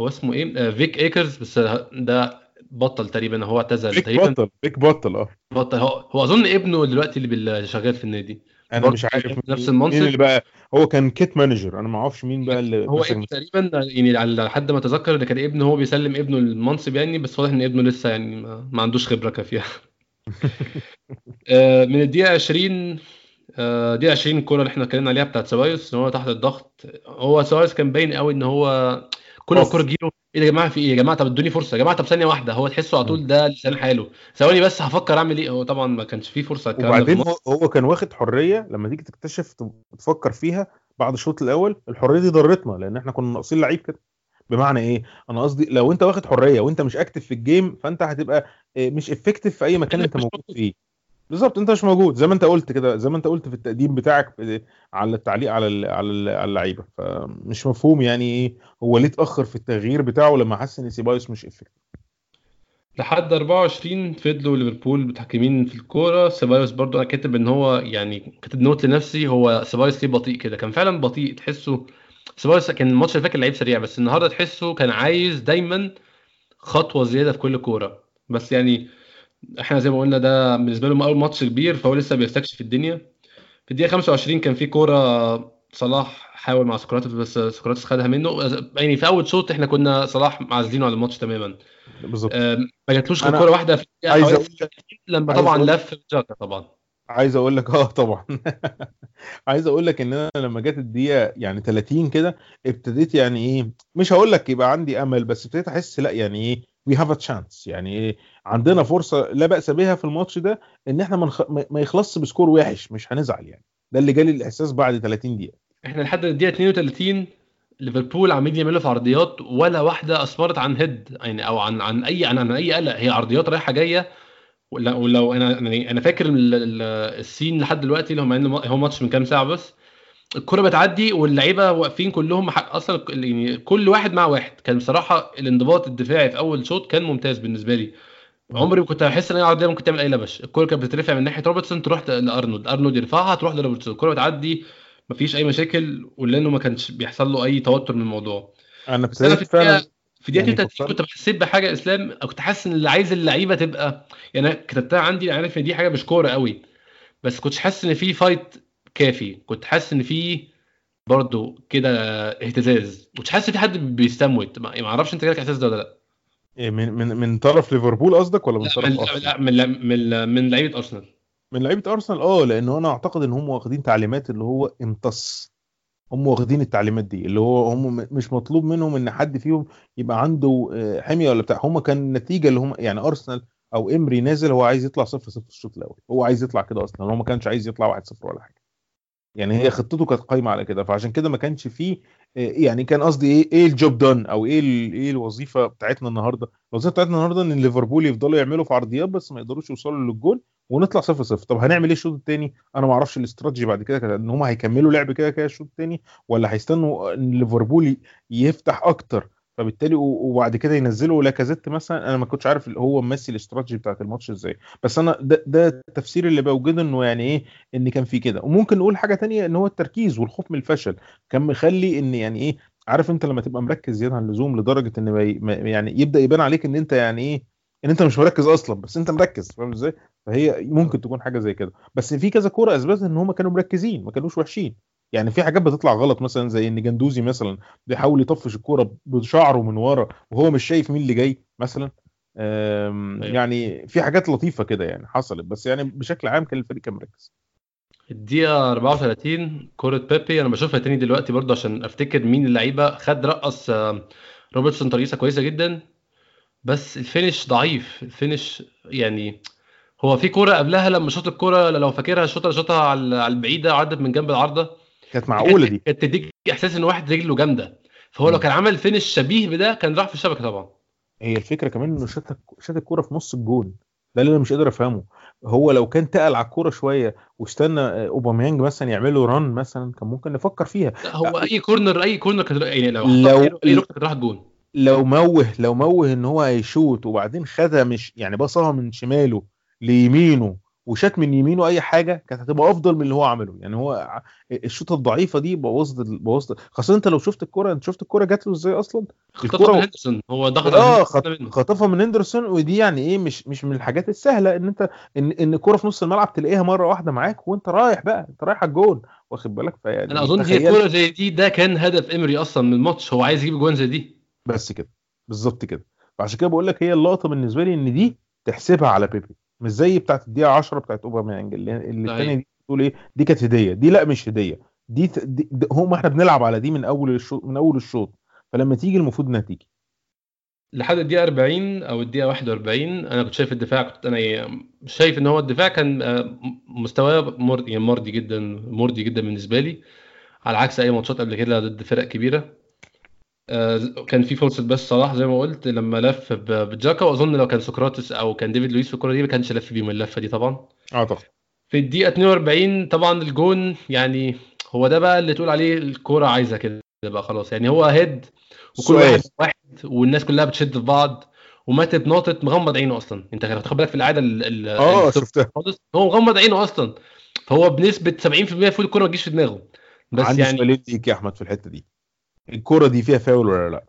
هو اسمه إيه آه، فيك إيكرز بس ده بطل تقريبا هو اعتزل. فيك تقريبا بطل فيك بطل آه. بطل. هو, هو أظن ابنه دلوقتي اللي شغال في النادي. أنا مش عارف نفس مين المنصب. اللي بقى هو كان kit manager أنا ما أعرفش مين بقى اللي هو ابنه تقريبا يعني على حد ما أتذكر إن كان ابنه هو بيسلم ابنه المنصب يعني بس واضح إن ابنه لسه يعني ما, ما عندوش خبرة كافية. آه، من الدقيقة 20 آه، دقيقة 20 الكورة اللي إحنا اتكلمنا عليها بتاعت سيبايوس إن هو تحت الضغط. هو سيبايوس كان باين قوي إن هو كل. الكوره تجيله إيه يا جماعة في إيه؟ يا جماعة طب إدوني فرصة يا جماعة طب ثانية واحدة هو تحسه على طول ده لسان حاله. ثواني بس هفكر أعمل إيه؟ هو طبعا ما كانش فيه فرصة الكلام وبعدين. هو كان واخد حرية لما تيجي تكتشف تفكر فيها بعد الشوط الأول الحرية دي ضرتنا لأن إحنا كنا ناقصين لعيب كده. بمعنى إيه؟ أنا قصدي لو أنت واخد حرية وأنت مش active في ال game فأنت هتبقى آه، مش effective في أي مكان أنت موجود فيه. بالظبط انت مش موجود. زي ما انت قلت كده زي ما انت قلت في التقديم بتاعك على التعليق على على ال- على اللعيبة. فمش مفهوم يعني إيه هو ليه اتأخر في التغيير بتاعه لما حس إن سيبايوس مش effective. لحد 24 فضلوا ليفربول متحكمين في الكورة. سيبايوس برضو أنا كاتب إن هو يعني كاتب note لنفسي هو سيبايوس ليه بطيء كده؟ كان فعلا بطيء. تحسه سيبايوس كان الماتش اللي فات لعيب سريع بس النهارده تحسه كان عايز دايما خطوة زيادة في كل كورة. بس يعني إحنا زي ما قلنا ده بالنسبة لهم أول ماتش كبير فهو لسه بيستكشف الدنيا. في الدقيقة 25 كان في كورة صلاح حاول مع سقراطس بس سقراطس خدها منه. يعني في أول شوط إحنا كنا صلاح معزلينه على الماتش تماما. بالظبط. آم، ما جاتلوش غير كورة واحدة في عايز 30 لما طبعا أقول- لف جاكا طبعا. عايز أقول لك آه طبعا. عايز أقول لك إن أنا لما جت الدقيقة يعني 30 كده ابتديت يعني إيه مش هقول لك يبقى عندي أمل بس ابتديت أحس لأ يعني إيه we have a chance يعني إيه؟ عندنا فرصة لا بأس بها في الماتش ده إن إحنا منخ... ما يخلصش ب score وحش مش هنزعل يعني. ده اللي جالي الإحساس بعد 30 دقيقة. إحنا لحد الدقيقة 32 ليفربول عمالين يعملوا في عرضيات ولا واحدة اسفرت عن head يعني أو عن عن اي عن, عن أي قلق. هي عرضيات رايحة جاية ولو أنا أنا فاكر ال- ال- ال scene لحد دلوقتي اللي هو ماتش من كام ساعة بس الكرة بتعدي واللعيبة واقفين كلهم حق أصلا يعني كل واحد مع واحد. كان بصراحة الانضباط الدفاعي في أول شوط كان ممتاز بالنسبة لي. عمري ما كنت أحس إن اي عرضيه ممكن تعمل أي لبش. الكرة كانت بتترفع من ناحية روبرتسون تروح لأرنولد. أرنولد يرفعها تروح لروبرتسون. الكرة بتعدي مفيش أي مشاكل ولأنه ما كانش بيحصل له أي توتر من الموضوع. أنا أنا في ابتديت فعلا في دقيقه يعني 32 فكرت- كنت حسيت بحاجة إسلام. كنت حاسس إن اللي عايز اللعيبة تبقى يعني أنا كتبتها عندي عارف إن دي حاجة مش كورة قوي بس كنتش حاسس إن في fight كافي. كنت حاسس إن في برضه كده اهتزاز. كنتش حاسس إن في حد بيستموت. ما ما أعرفش أنت جالك إحساس ده ولا لأ. إيه، من من من طرف ليفربول قصدك ولا من طرف من أرسنال؟ لا من من من لعيبة أرسنال. من لعيبة أرسنال؟ آه لأنه أنا أعتقد إن هم واخدين تعليمات اللي هو امتص. هم واخدين التعليمات دي اللي هو هم مش مطلوب منهم إن حد فيهم يبقى عنده آه، حميه ولا بتاع. هم كان النتيجه اللي هم يعني أرسنال أو إمري نازل هو عايز يطلع 0 0 الشوط الأول. هو عايز يطلع كده أصلا. هو ما كانش عايز يطلع 1 0 ولا حاجة. يعني هي خطته كانت قايمة على كده فعشان كده ما كانش فيه آه، يعني كان قصدي إيه إيه الجوب دون أو إيه إيه الوظيفة بتاعتنا النهارده. الوظيفة بتاعتنا النهارده إن ليفربول يفضلوا يعملوا في عرضيات بس ما يقدروش يوصلوا للجول ونطلع 0 0 طب هنعمل إيه الشوط الثاني أنا ما أعرفش الاستراتيجي بعد كده إن هم هيكملوا لعب كده كده الشوط الثاني ولا هيستنوا إن ليفربول يفتح أكتر فبالتالي وبعد كده ينزلوا لاكازيت مثلا. أنا ما كنتش عارف هو ممثل الاستراتيجي بتاعت الماتش إزاي. بس أنا ده, ده التفسير اللي بوجده إنه يعني إيه إن كان في كده. وممكن نقول حاجة تانية إن هو التركيز والخوف من الفشل كان مخلي إن يعني إيه عارف أنت لما تبقى مركز زيادة عن اللزوم لدرجة إن يعني يبدأ يبان عليك إن أنت يعني إيه إن أنت مش مركز أصلا بس أنت مركز فاهم إزاي؟ فهي ممكن تكون حاجة زي كده. بس في كذا كورة أثبتت إن هم كانوا مركزين ما كانوش وحشين. يعني في حاجات بتطلع غلط مثلا زي إن جندوزي مثلا بيحاول يطفش الكورة بشعره من ورا وهو مش شايف مين اللي جاي مثلا. أم، أيوة. يعني في حاجات لطيفة كده يعني حصلت بس يعني بشكل عام كان الفريق كان مركز. الدقيقة 34 كرة بيبي أنا بشوفها تاني دلوقتي برضه عشان أفتكر مين اللعيبة. خد رقص آه، روبرتسون ترقيصة كويسة جدا بس ال finish ضعيف. ال finish يعني هو في كرة قبلها لما شاط الكرة لو فاكرها شاطها شاطها على على البعيدة عدت من جنب العارضة. كانت معقولة دي. كانت تديك إحساس إن واحد رجله جامدة. فهو لو. كان عمل finish شبيه بده كان راح في الشبكة طبعا. هي الفكرة كمان إنه شاط شاط الكورة في نص الجون. ده اللي أنا مش قادر أفهمه. هو لو كان تقل على الكورة شوية واستنى آه، اوباميانج مثلا يعمل له run مثلا كان ممكن نفكر فيها. هو أي corner أي corner كانت يعني لو لو- أي ركنة كانت راحت جون لو موه لو موه إن هو هيشوت وبعدين خدها مش يعني بصها من شماله ليمينه وشات من يمينه أي حاجة كانت هتبقى أفضل من اللي هو عمله. يعني هو الشوطة الضعيفة دي بوظت بوظت خاصة أنت لو شفت الكورة أنت شفت الكورة جات له إزاي أصلا؟ خطفها من هندرسون. هو ضغط آه. خطفها من هندرسون ودي يعني إيه مش مش من الحاجات السهلة إن أنت إن إن الكورة في نص الملعب تلاقيها مرة واحدة معاك وأنت رايح بقى أنت رايح على الجون. واخد بالك؟ فيعني أنا أظن هي تخيل- كورة زي دي ده كان هدف امري أصلا من الماتش. هو عايز يجيب جوان زي دي. بس كده. بالظبط كده. فعشان كده بقول لك هي اللقطة بالنسبة لي إن دي تحسبها على بيبي. مش زي بتاعت الدقيقة 10 بتاعت اوباميانج اللي, اللي. الثانية دي بتقول إيه؟ دي كانت هدية دي لأ مش هدية. دي, دي, دي هم إحنا بنلعب على دي من أول الشوط من أول الشوط. فلما تيجي المفروض إنها تيجي. لحد الدقيقة 40 أو الدقيقة 41 أنا كنت شايف الدفاع كنت أنا شايف إن هو الدفاع كان آه، مستواه مرضي يعني مرضي جدا مرضي جدا بالنسبة لي. على عكس أي ماتشات قبل كده ضد فرق كبيرة. آه، كان في فرصة بس صلاح زي ما قلت لما لف بجاكا وأظن لو كان سقراطس أو كان ديفيد لويس في الكورة دي ما كانش لف بيهم اللفة دي طبعا. اعتقد في الدقيقة 42 طبعا الجون يعني هو ده بقى اللي تقول عليه الكورة عايزة كده بقى خلاص. يعني هو هيد وكل. واحد واحد والناس كلها بتشد في بعض وماتب ناطط مغمض عينه أصلا. أنت تاخد بالك في العادة ال- ال- آه شفتها. خالص؟ هو مغمض عينه أصلا. فهو بنسبة 70% المفروض الكوره ما تجيش في دماغه. بس عندي يعني سؤالين ليك يا أحمد في الحتة دي. الكورة دي فيها فاول ولا لا؟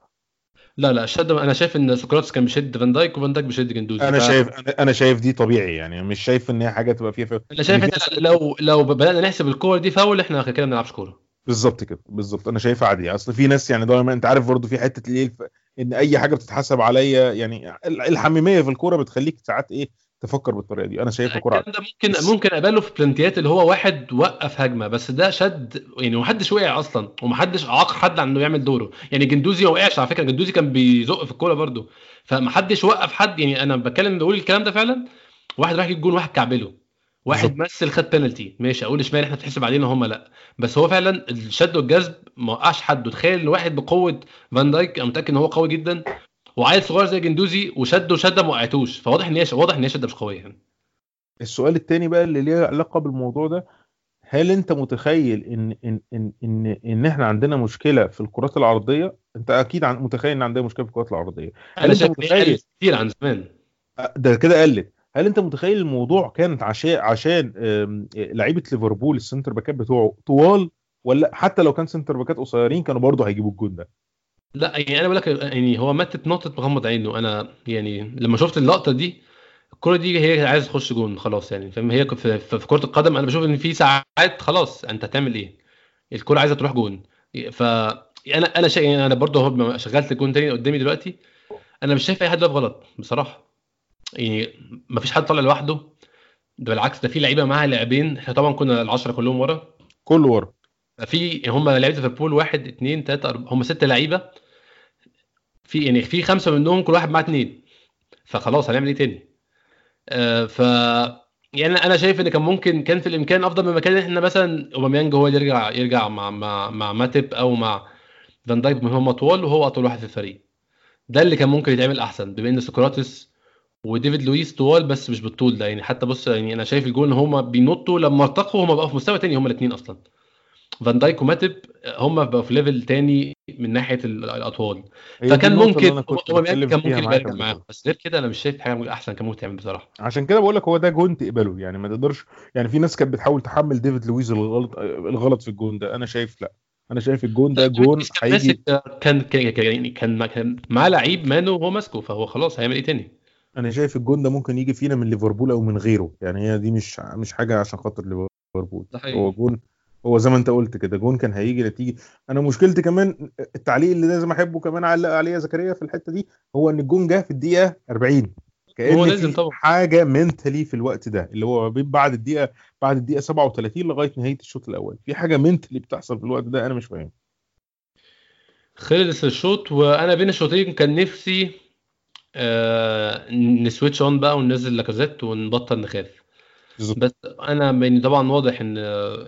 لا لا الشد أنا شايف إن سقراطس كان بيشد فان دايك وفان دايك بيشد جندوزي. أنا ف- شايف أنا شايف دي طبيعي يعني مش شايف إن هي حاجة تبقى فيها فاول. أنا شايف إن لو لو بدأنا نحسب الكور دي فاول إحنا كده ما بنلعبش كورة. بالظبط كده بالظبط. أنا شايفها عادي أصل في ناس يعني دايما أنت عارف برضو في حتة الايه إن أي حاجة بتتحسب عليا يعني ال- الحميمية في الكورة بتخليك ساعات إيه تفكر بالطريقة دي. أنا شايفها كوره الكلام ده ممكن ممكن اقبله في بلانتيات اللي هو واحد وقف هجمة بس ده شد يعني محدش وقع أصلا ومحدش عاق حد عن إنه يعمل دوره. يعني جندوزي ما وقعش على فكرة جندوزي كان بيزق في الكورة برده فمحدش وقف حد يعني أنا بتكلم بقول الكلام ده فعلا واحد راح يجيب جون واحد كعبله. واحد. مثل خد بينالتي ماشي أقول إشمعنى إحنا بتحسب علينا هم لأ. بس هو فعلا الشد والجذب ما وقعش حد. وتخيل واحد بقوة فان دايك أنا متأكد إن هو قوي جدا. وعيل صغير زي جندوزي وشد وشده ما وقعتوش. فواضح إن هي واضح إن هي شده مش قوية يعني. السؤال التاني بقى اللي ليه علاقة بالموضوع ده هل أنت متخيل إن إن إن إن, إن إحنا عندنا مشكلة في الكرات العرضية؟ أنت أكيد عن متخيل إن عندنا مشكلة في الكرات العرضية. هل أنت متخيل كتير عن زمان. ده كده قلت. هل أنت متخيل الموضوع كانت عشان عشان لعيبة ليفربول ال center باكات بتوعه طوال؟ ولا حتى لو كان center باكات قصيرين كانوا برضه هيجيبوا الجون ده؟ لا يعني أنا بقول لك يعني هو ماتت نقطة مغمض عينه. أنا يعني لما شفت اللقطة دي الكرة دي هي عايزة تخش جون خلاص يعني فاهم؟ هي في, في, كرة القدم أنا بشوف إن في ساعات خلاص أنت هتعمل إيه؟ الكرة عايزة تروح جون. ف أنا أنا شيء يعني أنا برضه شغلت الجون تاني قدامي دلوقتي أنا مش شايف أي حد واقف غلط بصراحة. يعني ما فيش حد طالع لوحده. ده بالعكس ده في لعيبة معاها لاعبين. إحنا طبعا كنا العشرة كلهم ورا. كله ورا. في هم لعيبة ليفربول واحد اثنين ثلاثة أربعة هم ست لعيبة. في يعني في خمسة منهم كل واحد معاه اثنين فخلاص هنعمل إيه تاني؟ آه ف يعني أنا شايف إن كان ممكن كان في الإمكان أفضل من مكان إحنا مثلا أوباميانج هو اللي يرجع يرجع مع مع مع ماتب أو مع فان دايك هم اطول وهو أطول واحد في الفريق. ده اللي كان ممكن يتعمل أحسن بما إن سقراطس وديفيد لويس طوال بس مش بالطول ده. يعني حتى بص يعني أنا شايف الجول ان هم بينطوا لما ارتقوا هم بقوا في مستوى تاني هم الاثنين أصلا. فان دايك وماتيب هم بقوا في level تاني من ناحية ال- الأطوال. فكان ممكن كان ممكن قبل معاهم. بس غير كده أنا مش شايف حاجة أحسن كان ممكن تعمل بصراحة. عشان كده بقول لك هو ده جون تقبله. يعني ما تقدرش يعني في ناس كانت بتحاول تحمل ديفيد لويز الغلط الغلط في الجون ده. أنا شايف لا. أنا شايف الجون ده جون لويس كان هيجي. ماسك كان كان كان- يعني كان معاه لعيب مانو وهو ماسكه فهو خلاص هيعمل إيه تاني؟ أنا شايف الجون ده ممكن يجي فينا من ليفربول أو من غيره. يعني هي دي مش مش حاجة عشان خاطر ليفربول. هو جون هو زي ما انت قلت كده جون كان هيجي نتيجة. أنا مشكلتي كمان التعليق اللي لازم أحبه كمان علق عليه يا زكريا في الحتة دي هو إن الجون جه في الدقيقة 40 كأن هو لازم في طبعا. حاجة منتلي في الوقت ده اللي هو بعد الدقيقة بعد الدقيقة 37 لغاية نهاية الشوط الأول. في حاجة منتلي بتحصل في الوقت ده أنا مش فاهم. خلص الشوط وأنا بين الشوطين كان نفسي آه نسويتش أون بقى وننزل لاكازيت ونبطل نخاف. بس أنا يعني طبعا واضح إن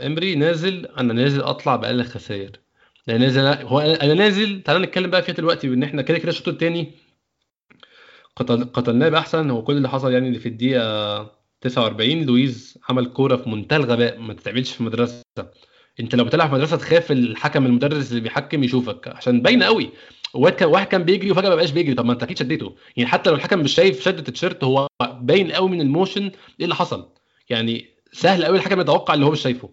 إمري نازل أنا نازل أطلع بأقل خسائر. أنا نازل هو أنا نازل تعالى نتكلم بقى فيها دلوقتي بان إحنا كده كده الشوط الثاني قتل قتلناه بأحسن. هو كل اللي حصل يعني اللي في الدقيقة 49 لويز عمل كورة في منتهى الغباء ما تتعملش في مدرسه أنت لو بتلعب في مدرسة تخاف الحكم المدرس اللي بيحكم يشوفك عشان باينه قوي. واحد كان واحد كان بيجري وفجأة ما بقاش بيجري. طب ما أنت أكيد شديته. يعني حتى لو الحكم مش شايف شدة التيشيرت هو باين قوي من ال motion إيه اللي حصل. يعني سهل قوي الحكم يتوقع اللي هو مش شايفه.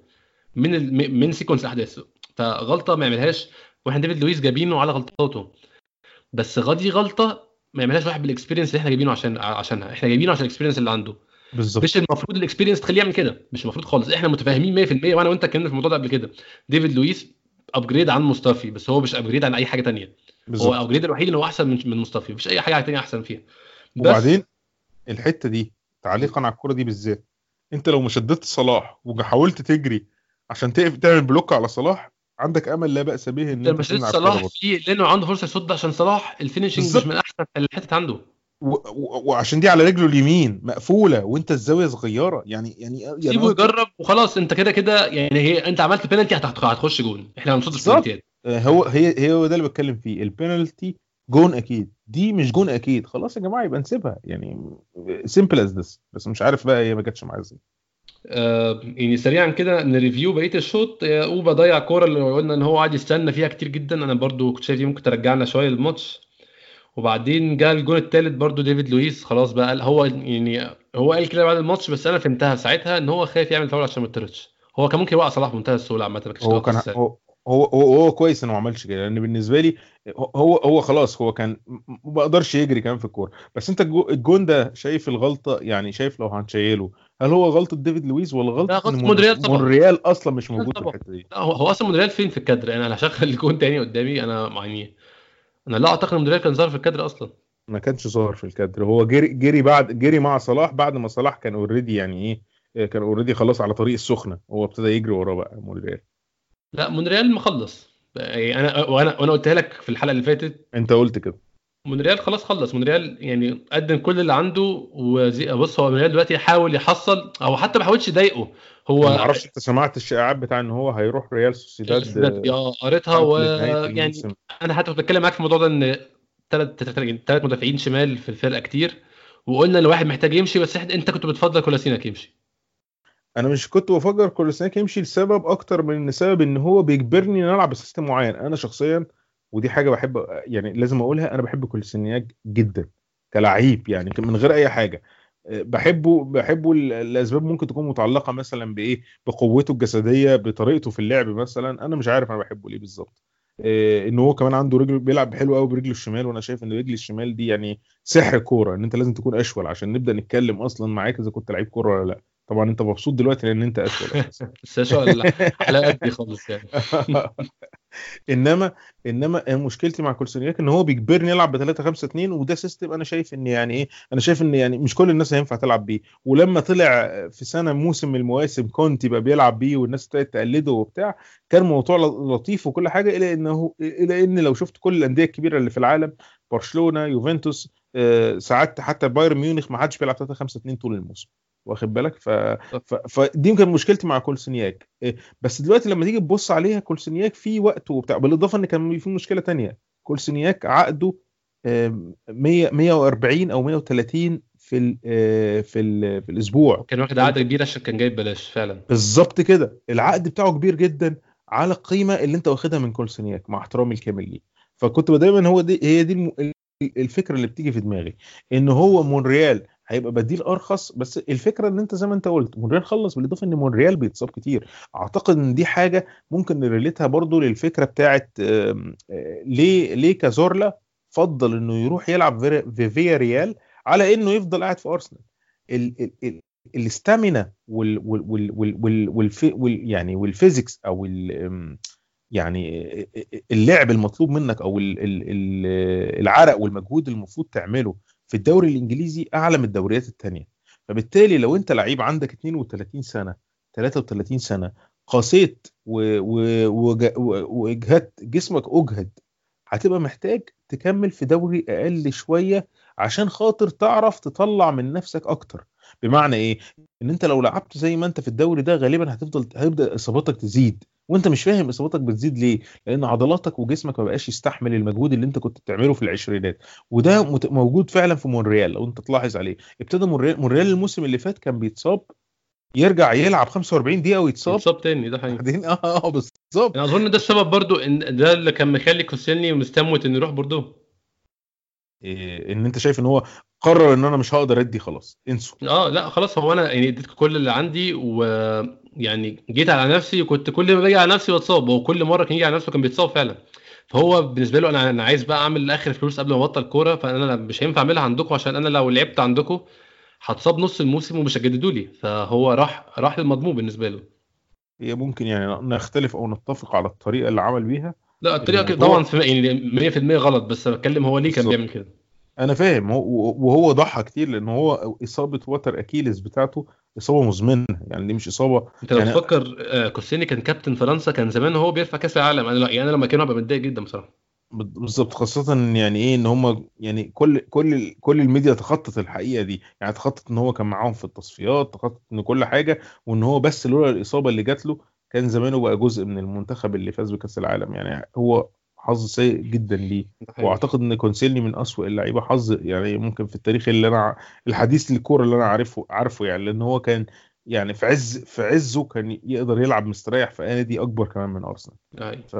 من ال... من sequence الاحداث فغلطة ما يعملهاش وإحنا ديفيد لويس جايبينه على غلطاته. بس غدي غلطة ما يعملهاش واحد بال experience اللي إحنا جايبينه عشان عشانها. إحنا جايبينه عشان ال experience اللي عنده. بالظبط. مش المفروض ال experience تخليه يعمل كده. مش المفروض خالص. إحنا متفاهمين 100% وأنا وأنت اتكلمنا في الموضوع ده قبل كده. ديفيد لويس upgrade عن مصطفي بس هو مش upgrade عن أي حاجة تانية. هو بالظبط upgrade الوحيد إن هو أحسن من من مصطفي. مفيش أي حاجة تانية أحسن فيها. بس وبعدين الحتة دي تعليقا على الكورة دي بالذات انت لو ما شددت صلاح وحاولت تجري عشان تقف تعمل block على صلاح عندك أمل لا بأس به إن أنت تمنع صلاح في لأنه عنده فرصة يصد عشان صلاح ال finishing مش. من أحسن الحتت عنده. و- و- وعشان دي على رجله اليمين مقفولة وأنت الزاوية صغيرة. يعني يعني يعني سيبه هو- يجرب وخلاص أنت كده كده يعني هي أنت عملت بينالتي هتخ- هتخش جون. إحنا هنصد بالظبط. البينالتيات آه، هو هي هي هو ده اللي بتكلم فيه. البينالتي جون أكيد. دي مش جون أكيد. خلاص يا جماعة يبقى نسيبها. يعني سيمبل از ذس بس مش عارف بقى هي ما جاتش معايا إزاي. آه يعني سريعا كده ن review بقية الشوط. أوبا ضيع كورة اللي قلنا إن هو قاعد يستنى فيها كتير جدا. أنا برضو كنت شايف ممكن ترجعنا شوية للماتش. وبعدين جاء الجون الثالث برضو ديفيد لويس. خلاص بقى قال هو يعني هو قال كده بعد الماتش بس أنا فهمتها ساعتها إن هو خايف يعمل فاول عشان ما يطردش هو كان ممكن يوقع صلاح بمنتهى السهولة عامة ما كانش هو كان. هو هو هو, هو كويس إنه ما عملش كده لأن بالنسبة لي هو هو خلاص هو كان ما بقدرش يجري كمان في الكورة. بس أنت الجو- الجون ده شايف الغلطة؟ يعني شايف لو هنشيله هل هو غلطة ديفيد لويس ولا غلطة لا، مونريال طبعا. مونريال أصلا مش موجود في. الحتة دي؟ لا هو هو أصلا مونريال فين في الكادر؟ أنا هشغل الجون تاني قدامي أنا يعني أنا لا أعتقد إن مونريال كان ظاهر في الكادر أصلا. ما كانش ظاهر في الكادر. هو جري جري بعد جري مع صلاح بعد ما صلاح كان already يعني إيه كان already خلاص على طريق السخنة هو ابتدى يجري وراه بقى مونريال. لا مونريال مخلص. يعني أنا وأنا وأنا قلتها لك في الحلقة اللي فاتت. أنت قلت كده. مونريال خلاص خلص. مونريال يعني قدم كل اللي عنده وزي بص هو مونريال دلوقتي يحاول يحصل. أو حتى ما حاولش يضايقه. هو ما أعرفش أنت سمعت الشائعات بتاع إن هو هيروح ريال سوسيداد؟ آه قريتها. ويعني. أنا حتى كنت بتكلم معاك في الموضوع ده إن ثلاث ثلاث مدافعين شمال في الفرقة كتير. وقلنا إن واحد محتاج يمشي بس أنت كنت بتفضل كولاسيناك يمشي. أنا مش كنت بفكر كولوسيناك يمشي لسبب أكتر من سبب إن هو بيجبرني إن ألعب بسيستم معين. أنا شخصيا ودي حاجة بحب يعني لازم أقولها أنا بحب كولوسيناك جدا كلاعب يعني من غير أي حاجة. بحبه بحبه الأسباب ممكن تكون متعلقة مثلا بإيه؟ بقوته الجسدية بطريقته في اللعب مثلا. أنا مش عارف أنا بحبه ليه بالظبط. أه، إن هو كمان عنده رجل بيلعب حلو قوي برجله الشمال وأنا شايف إن رجلي الشمال دي يعني سحر كورة إن أنت لازم تكون أشول عشان نبدأ نتكلم أصلا معاك إذا كنت لعيب كورة ولا لأ. طبعا أنت مبسوط دلوقتي لأن أنت أشول أساساً. بس. يا شو الحلقات دي خالص يعني. إنما إنما مشكلتي مع كولسونياك إن هو بيجبرني ألعب ب 3 5 2 وده system أنا شايف إن يعني إيه أنا شايف إن يعني مش كل الناس هينفع تلعب بيه. ولما طلع في سنة موسم من المواسم كونتي بقى بيلعب بيه والناس ابتدت تقلده وبتاع كان موضوع لطيف وكل حاجة إلى إنه إلى إن لو شفت كل الأندية الكبيرة اللي في العالم برشلونة يوفنتوس آه، ساعات حتى بايرن ميونخ ما حدش بيلعب 3 5 2 طول الموسم. واخد بالك؟ ف... ف... فدي يمكن مشكلتي مع كولسونياك إيه، بس دلوقتي لما تيجي تبص عليها كولسونياك في وقته وبتاع بالإضافة إن كان في مشكلة تانية. كولسونياك عقده آم، 100 140 أو 130 في ال... آه، في ال... في الأسبوع. كان واخد عقد كبير عشان كان جايب بلاش فعلا. بالظبط كده. العقد بتاعه كبير جدا على القيمة اللي أنت واخدها من كولسونياك مع احترامي الكامل ليه. فكنت دايما هو دي هي دي. الفكرة اللي بتيجي في دماغي. إن هو مونريال هيبقى بديل أرخص بس الفكرة إن أنت زي ما أنت قلت مونريال خلص بالإضافة إن مونريال بيتصاب كتير. أعتقد إن دي حاجة ممكن ن relate ها برضو للفكرة بتاعت آه، ليه ليه كازورلا فضل إنه يروح يلعب في- في فياريال على إنه يفضل قاعد في أرسنال. ال- ال- ال- ال stamina وال وال وال وال وال وال يعني وال physics أو ال يعني اللعب المطلوب منك أو ال- ال- ال- العرق والمجهود المفروض تعمله في الدوري الإنجليزي أعلى من الدوريات التانية. فبالتالي لو أنت لعيب عندك 32 سنة 33 سنة قاسيت واجهدت جسمك أجهد هتبقى محتاج تكمل في دوري أقل شوية عشان خاطر تعرف تطلع من نفسك أكتر. بمعنى إيه؟ إن أنت لو لعبت زي ما أنت في الدوري ده غالبا هتفضل هيبدأ إصاباتك تزيد. وانت مش فاهم اصاباتك بتزيد ليه؟ لأن عضلاتك وجسمك ما بقاش يستحمل المجهود اللي انت كنت بتعمله في العشرينات. وده موجود فعلا في مونريال لو انت تلاحظ عليه. ابتدى مونريال مونريال الموسم اللي فات كان بيتصاب يرجع يلعب 45 دقيقة ويتصاب. اتصاب تاني ده حقيقي. بعدين آه آه بالظبط. أنا أظن ده السبب برضو إن ده اللي كان مخلي كوسيلني مستموت إنه يروح بوردو. إيه إن أنت شايف إن هو قرر إن أنا مش هقدر أدي خلاص. انسوا. آه لا خلاص هو أنا يعني اديت كل اللي عندي ويعني جيت على نفسي وكنت كل ما باجي على نفسي بتصاب هو كل مرة كان يجي على نفسه كان بيتصاب فعلا. فهو بالنسبة له أنا أنا عايز بقى أعمل آخر فلوس قبل ما أبطل كورة فأنا مش هينفع أعملها عندكم عشان أنا لو لعبت عندكم هتصاب نص الموسم ومش هتجددوا لي. فهو راح راح للمضمون بالنسبة له. هي ممكن يعني نختلف أو نتفق على الطريقة اللي عمل بيها لا الطريقة كده طبعا في يعني 100% غلط بس بتكلم هو ليه كان. بيعمل كده. أنا فاهم. هو وهو ضحى كتير لأن هو إصابة وتر اكيلس بتاعته إصابة مزمنة. يعني دي مش إصابة. أنت لو يعني تفكر آه، كوسيلني كان كابتن فرنسا كان زمان هو بيرفع كأس العالم. أنا يعني أنا لما كان هبقى متضايق جدا بصراحة. بالظبط. خاصة يعني إيه إن هم يعني كل كل كل الميديا تخطط الحقيقة دي. يعني تخطت إن هو كان معاهم في التصفيات تخطت إن كل حاجة وإن هو بس لولا الإصابة اللي جات له كان زمانه بقى جزء من المنتخب اللي فاز بكأس العالم. يعني هو حظ سيء جدا ليه. وأعتقد إن كوسيلني من أسوأ اللعيبة حظ يعني ممكن في التاريخ اللي أنا الحديث للكوره اللي أنا عارفه عارفه يعني لأن هو كان يعني في عز في عزه كان يقدر يلعب مستريح في نادي أكبر كمان من أرسنال. ف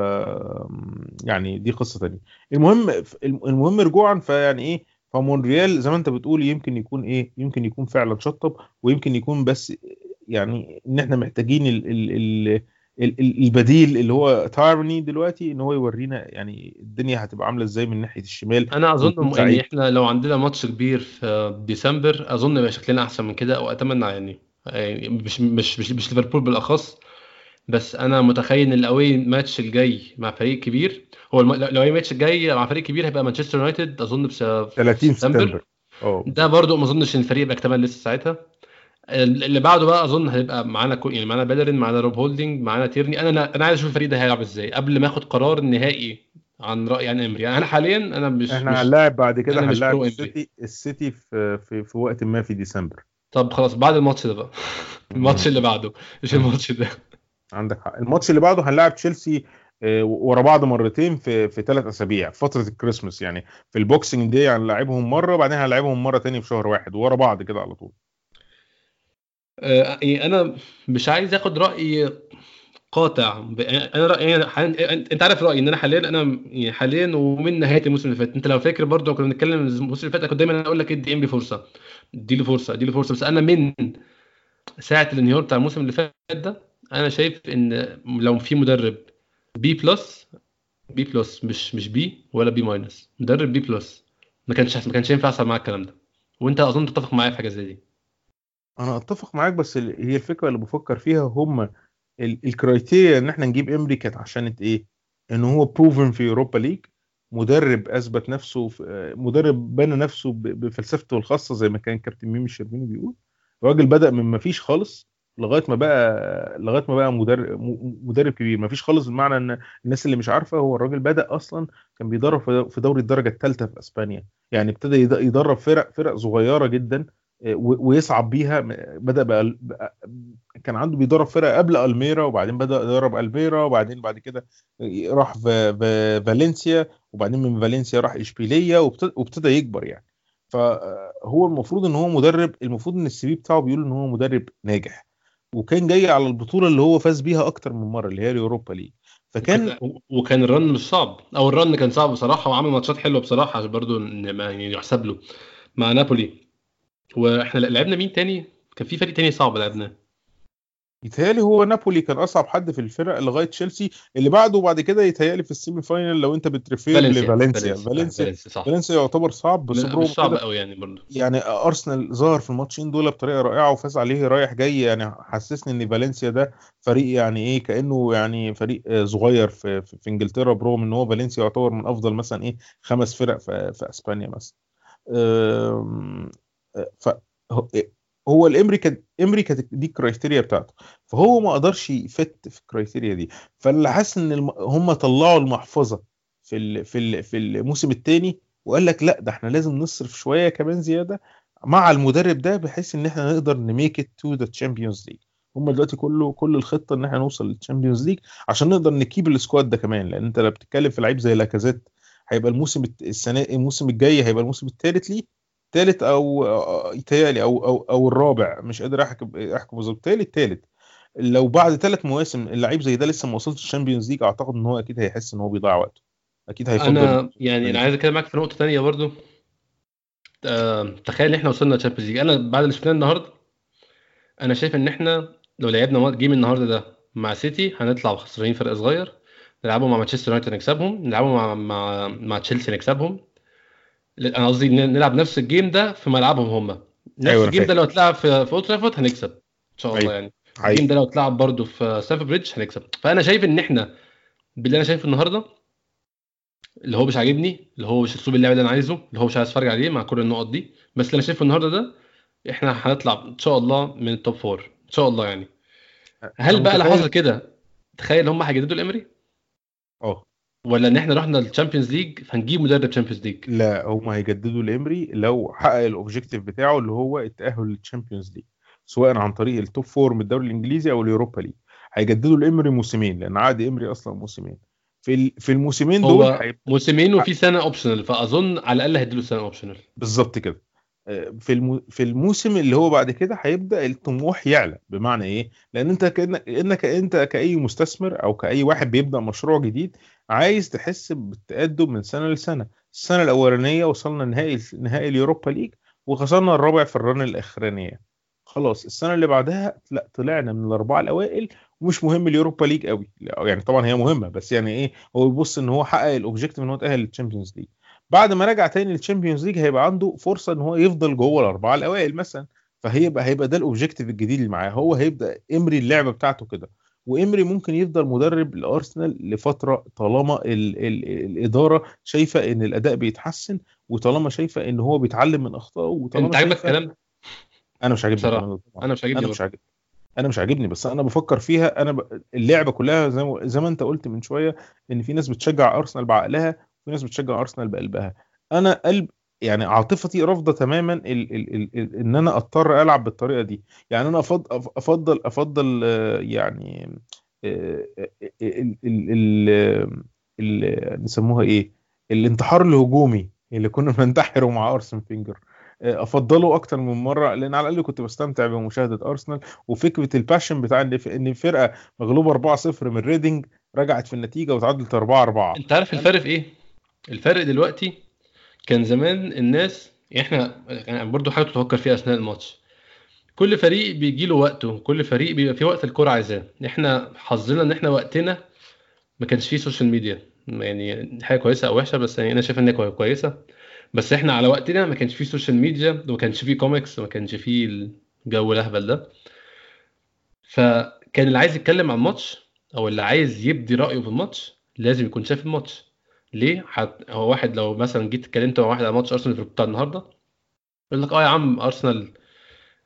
يعني دي قصة تانية. المهم المهم رجوعا فيعني إيه فمونريال زي ما أنت بتقول يمكن يكون إيه يمكن يكون فعلا شطب ويمكن يكون بس يعني إن إحنا محتاجين ال ال ال ال- ال- البديل اللي هو تايرني دلوقتي إن هو يورينا يعني الدنيا هتبقى عاملة إزاي من ناحية الشمال أنا أظن. يعني إحنا لو عندنا ماتش كبير في ديسمبر أظن يبقى شكلنا أحسن من كده وأتمنى يعني يعني مش مش مش, مش ليفربول بالأخص بس أنا متخيل إن ال away match الجاي مع فريق كبير هو الم... لو ال away match الجاي مع فريق كبير هيبقى مانشستر يونايتد أظن بس 30 سبتمبر. ده برضو ما أظنش إن الفريق يبقى اكتمل لسه ساعتها. اللي بعده بقى أظن هيبقى معانا كو... يعني معانا بيلرين معانا روب هولدنج معانا تيرني أنا أنا عايز أشوف الفريق ده هيلعب إزاي قبل ما آخد قرار نهائي عن رايي عن إمري. يعني أنا حاليا أنا مش إحنا مش هنلاعب بعد كده هنلاعب. السيتي السيتي في, في في وقت ما في ديسمبر. طب خلاص بعد الماتش ده بقى. الماتش اللي بعده مش. الماتش ده. عندك حق. الماتش اللي بعده هنلاعب تشيلسي آه، ورا بعض مرتين في في ثلاث أسابيع في فترة الكريسماس يعني. في ال Boxing Day هنلاعبهم مرة بعدين هنلاعبهم مرة تاني في شهر واحد ورا بعض كده على طول. أنا مش عايز آخد رأي قاطع. أنا رايي أنا حاليا أنت عارف رأيي إن أنا حاليا أنا يعني حاليا ومن نهاية الموسم اللي فات. أنت لو فاكر برضه كنا بنتكلم الموسم اللي فات كنت دايما أقول لك ادي إمري فرصة. اديله فرصة اديله فرصة. بس أنا من ساعة الانهيار بتاع الموسم اللي فات ده أنا شايف إن لو في مدرب B plus B plus مش مش B ولا B minus مدرب B plus ما كانش ما كانش ينفع يحصل معاك الكلام ده. وأنت أظن تتفق معايا في حاجة زي دي. أنا أتفق معاك بس هي الفكرة اللي بفكر فيها هم ال- ال criteria إن إحنا نجيب إمري كانت عشان إيه؟ إن هو proven في Europa League مدرب أثبت نفسه مدرب بنى نفسه بفلسفته الخاصة زي ما كان كابتن ميمي الشربيني بيقول. الراجل بدأ من ما فيش خالص لغاية ما بقى لغاية ما بقى مدرب مدرب كبير. ما فيش خالص بمعنى إن الناس اللي مش عارفة هو الراجل بدأ أصلا كان بيدرب في- دوري الدرجة الثالثه في إسبانيا. يعني ابتدى يد- يدرب فرق فرق صغيرة جدا و- ويصعد بيها. بدأ بقى كان عنده بيدرب فرق قبل ألميرا وبعدين بدأ يدرب ألميرا وبعدين بعد كده راح فالنسيا وبعدين من فالنسيا راح إشبيلية وابتدى, يكبر يعني. فهو المفروض إن هو مدرب المفروض إن ال CV بتاعه بيقول إن هو مدرب ناجح. وكان جاي على البطولة اللي هو فاز بيها أكتر من مرة اللي هي ال Europa League. فكان وكان ال run مش صعب. أو ال run كان صعب بصراحة وعمل ماتشات حلوة بصراحة إن ما- يحسب له. مع نابولي. وإحنا لعبنا مين تاني؟ كان في فريق تاني صعب لعبناه. يتهيألي هو نابولي كان أصعب حد في الفرق لغاية تشيلسي اللي بعده وبعد كده يتهيألي في ال semi final لو أنت بت refer فالنسيا لفالنسيا. فالنسيا فالنسيا يعتبر صعب بس مش صعب قوي يعني برضو. يعني أرسنال ظهر في الماتشين دول بطريقة رائعة وفاز عليه رايح جاي يعني حسسني إن فالنسيا ده فريق يعني إيه كأنه يعني فريق صغير في في, في إنجلترا برغم إن هو فالنسيا يعتبر من أفضل مثلا إيه خمس فرق في, في إسبانيا مثلا. هو- هو الإمري كانت إمري كانت دي ال criteria بتاعته. فهو ما قدرش ي fit في ال criteria دي. فاللي حاسس إن الم... هم طلعوا المحفظة في ال... في ال... في الموسم الثاني وقال لك لأ ده إحنا لازم نصرف شوية كمان زيادة مع المدرب ده بحيث إن إحنا نقدر ن make it to the Champions League هم دلوقتي كله كل الخطة إن إحنا نوصل لل Champions League عشان نقدر ن keep ال squad ده كمان. لأن أنت لو بتتكلم في لعيب زي لاكازيت هيبقى الموسم السنة الموسم الجاي هيبقى الموسم الثالث ليه؟ ثالث أو آه، يتهيألي أو أو أو الرابع مش قادر أحكم أحكم بالظبط. ثالث ثالث لو بعد ثلاث مواسم اللعيب زي ده لسه ما وصلش ال Champions League أعتقد إن هو أكيد هيحس إن هو بيضيع وقته. أكيد هيفضل أنا يعني أنا عايز أتكلم معاك في نقطة تانية برضو. آه، تخيل ان إحنا وصلنا Champions League. أنا بعد اللي شفناه النهارده أنا شايف إن إحنا لو لعبنا game النهارده ده مع سيتي هنطلع خسرانين فرق صغير. نلعبه مع مانشستر يونايتد نكسبهم. نلعبه مع مع مع تشيلسي نكسبهم. أنا قصدي نلعب نفس ال game ده في ملعبهم هم. نفس أيوة، ال game ده. لو اتلعب في في اولد ترافورد هنكسب إن شاء الله أيوة. يعني. حقيقي. ال game ده لو اتلعب برضه في ستامفورد بريدج هنكسب. فأنا شايف إن إحنا باللي أنا شايفه النهارده اللي هو مش عاجبني اللي هو مش أسلوب اللعب اللي أنا عايزه اللي هو مش عايز أتفرج عليه مع كل النقط دي. بس اللي أنا شايفه النهارده ده إحنا هنطلع إن شاء الله من ال top four إن شاء الله يعني. هل بقى متخيل- حصل كده؟ تخيل هم هيجددوا لإمري أه. ولا ان إحنا رحنا ال Champions League فنجيب مدرب Champions League؟ لا هم هيجددوا لإمري لو حقق ال objective بتاعه اللي هو التأهل لل Champions League سواء عن طريق ال top four من الدوري الإنجليزي أو ال Europa League. هيجددوا لإمري موسمين لأن عقد امري أصلا موسمين في في الموسمين دول هو موسمين وفي سنة optional فأظن على الأقل هيديله سنة optional بالظبط كده. آه، في الم... في الموسم اللي هو بعد كده هيبدأ الطموح يعلى بمعنى إيه؟ لأن أنت كأنك إنك أنت كأي مستثمر أو كأي واحد بيبدأ مشروع جديد عايز تحس بالتقدم من سنة لسنة. السنة الأولانية وصلنا نهائي نهائي ال Europa League وخسرنا الرابع في ال run الأخرانية. خلاص السنة اللي بعدها لا طلعنا من الأربعة الأوائل ومش مهم ال Europa League قوي. يعني طبعا هي مهمة بس يعني إيه هو بيبص إن هو حقق ال objective إن هو تأهل لل Champions League بعد ما رجع تاني لل Champions League هيبقى عنده فرصة إن هو يفضل جوه الأربعة الأوائل مثلا. فهيبقى هيبقى ده ال objective الجديد اللي معاه. هو هيبدأ امري اللعبة بتاعته كده. وإمري ممكن يفضل مدرب لأرسنال لفترة طالما ال ال الإدارة شايفة إن الأداء بيتحسن وطالما شايفة إن هو بيتعلم من أخطائه وطالما أنت عاجبك الكلام ده أنا مش عاجبني. أنا مش عاجبني أنا. مش عاجبني أنا مش عاجبني بس أنا بفكر فيها أنا ب... اللعبة كلها زي ما... زي ما أنت قلت من شوية إن في ناس بتشجع أرسنال بعقلها وفي ناس بتشجع أرسنال بقلبها أنا قلب يعني عاطفتي رافضة تماما ال... ال... ال... ال... إن أنا أضطر ألعب بالطريقة دي. يعني أنا افضل افضل أفضل آه، يعني آه، ال... ال... ال... ال... نسموها إيه؟ الانتحار الهجومي اللي كنا بننتحره مع أرسن فينجر. آه، أفضله أكتر من مرة لأن على الأقل كنت بستمتع بمشاهدة أرسنال. وفكرة ال passion بتاع إن إن فرقة مغلوبة 4-0 من ريدنج رجعت في النتيجة وتعادلت 4-4 أنت عارف الفرق في إيه؟ الفرق دلوقتي كان زمان الناس إحنا يعني برضو حاجة تفكر فيها أثناء الماتش. كل فريق بيجي له وقته كل فريق بيبقى في وقت الكوره عايزاه. إحنا حظنا إن إحنا وقتنا ما كانش فيه social media يعني حاجة كويسة أو وحشة بس يعني أنا شايف ان هي كوي- كويسة. بس إحنا على وقتنا ما كانش فيه social media وما كانش فيه كوميكس وما كانش فيه الجو الأهبل ده. فكان اللي عايز يتكلم عن الماتش أو اللي عايز يبدي رأيه في الماتش لازم يكون شاف الماتش. ليه؟ حت... هو واحد لو مثلا جيت اتكلمت مع واحد على ماتش أرسنال بتاع النهارده يقول لك آه يا عم أرسنال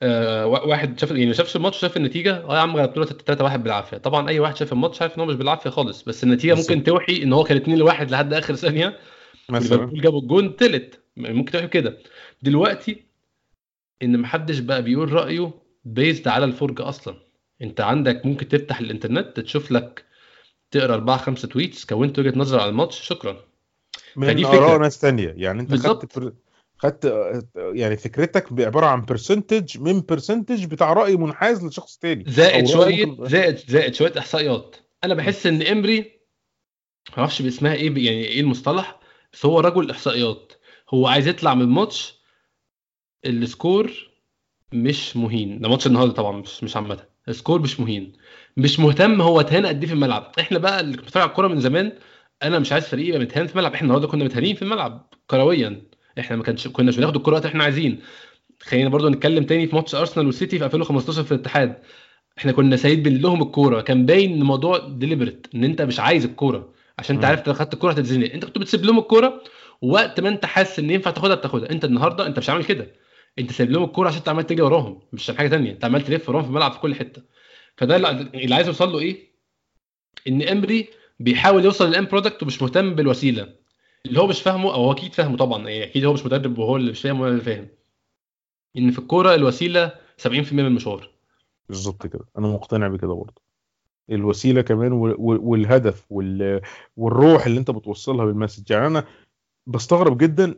آه وا- واحد شاف يعني ما شافش الماتش شاف النتيجة آه يا عم غلبتونا 3 1 بالعافية. طبعا أي واحد شاف الماتش عارف إن هو مش بالعافية خالص بس النتيجة بالظبط. ممكن توحي إن هو كان 2 1 لحد آخر ثانية مثلا. ليفربول جابوا الجون تلت. ممكن توحي كده دلوقتي إن محدش بقى بيقول رأيه بيزد على الفرجة أصلا. أنت عندك ممكن تفتح الإنترنت تشوف لك تقرأ أربعة خمسة tweets كونت وجهة نظر على الماتش شكرا. من آراء. ناس تانية. يعني أنت. خدت. خدت آه، يعني فكرتك عباره عن percentage من percentage بتاع رأي منحاز لشخص تاني. زائد شوية ممكن- زائد زائد شوية إحصائيات. أنا بحس إن إمري ما أعرفش باسمها إيه يعني إيه المصطلح بس هو رجل إحصائيات. هو عايز يطلع من الماتش ال score مش مهين. ده ماتش النهارده طبعا مش مش عامة. ال score مش مهين. مش مهتم هو اتهان قد إيه في الملعب. إحنا بقى اللي بنتفرج على الكورة من زمان أنا مش عايز فريق يبقى متهان في الملعب. إحنا النهارده كنا متهانين في الملعب كرويا. إحنا ما كانش كناش بناخد الكورة وقت إحنا عايزين. خلينا برضو نتكلم تاني في ماتش أرسنال والسيتي في 2015 في الاتحاد. إحنا كنا سايبين لهم الكورة. كان باين إن الموضوع deliberate إن أنت مش عايز الكورة. عشان أنت. عارف إنت لو خدت الكورة هتتزنق. أنت كنت بتسيب لهم الكورة. ووقت ما أنت حاسس إن ينفع تاخدها بتاخدها. أنت النهارده أنت مش عامل كده. أنت سايب لهم الكورة عشان أنت عمال تجري وراهم مش عشان حاجة تانية. أنت عمال تلف وراهم في الملعب في كل حتة. فده اللي عايز اوصل له إيه؟ إن إمري بيحاول يوصل للان برودكت ومش مهتم بالوسيلة. اللي هو مش فاهمه أو هو أكيد فاهمه طبعا يعني أكيد هو مش مدرب وهو اللي مش فاهم ولا اللي فاهم. إن في الكورة الوسيلة 70% من المشوار. بالظبط كده. أنا مقتنع بكده برضه. الوسيلة كمان وال- وال- والهدف وال- والروح اللي أنت بتوصلها بال message. يعني أنا بستغرب جدا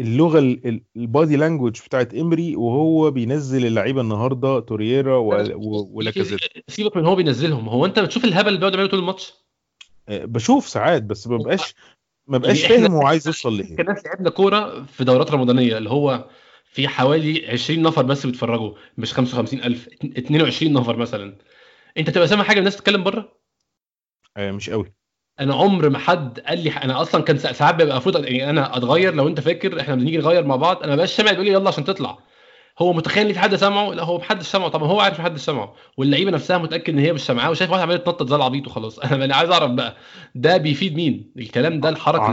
اللغة ال- ال- ال body language بتاعت امري وهو بينزل اللعيبة النهارده تورييرا ولاكازيت. سيبك من هو بينزلهم. هو أنت بتشوف الهبل اللي بيقعد يعمله طول الماتش؟ آه، بشوف ساعات بس ما ببقاش ما بقاش يعني فاهم هو عايز يوصل لإيه. كان ناس لعبنا كورة في دورات رمضانية اللي هو في حوالي 20 نفر بس بيتفرجوا مش 55000 22 نفر مثلا. أنت تبقى سامع حاجة الناس بتتكلم بره؟ آه، مش قوي. أنا عمر ما حد قال لي أنا أصلا كان ساعات بيبقى المفروض يعني أنا اتغير. لو انت فاكر إحنا بنيجي نغير مع بعض أنا بقاش سامع يقول لي يلا عشان تطلع. هو متخيل ان في حد سامعه؟ لا هو محدش سامعه. طبعا هو عارف محدش سامعه؟ واللعيبة نفسها متأكد إن هي مش سامعاه وشايف واحد عمال يتنطط زي العبيط وخلاص. أنا عايز أعرف بقى ده بيفيد مين؟ الكلام ده الحركة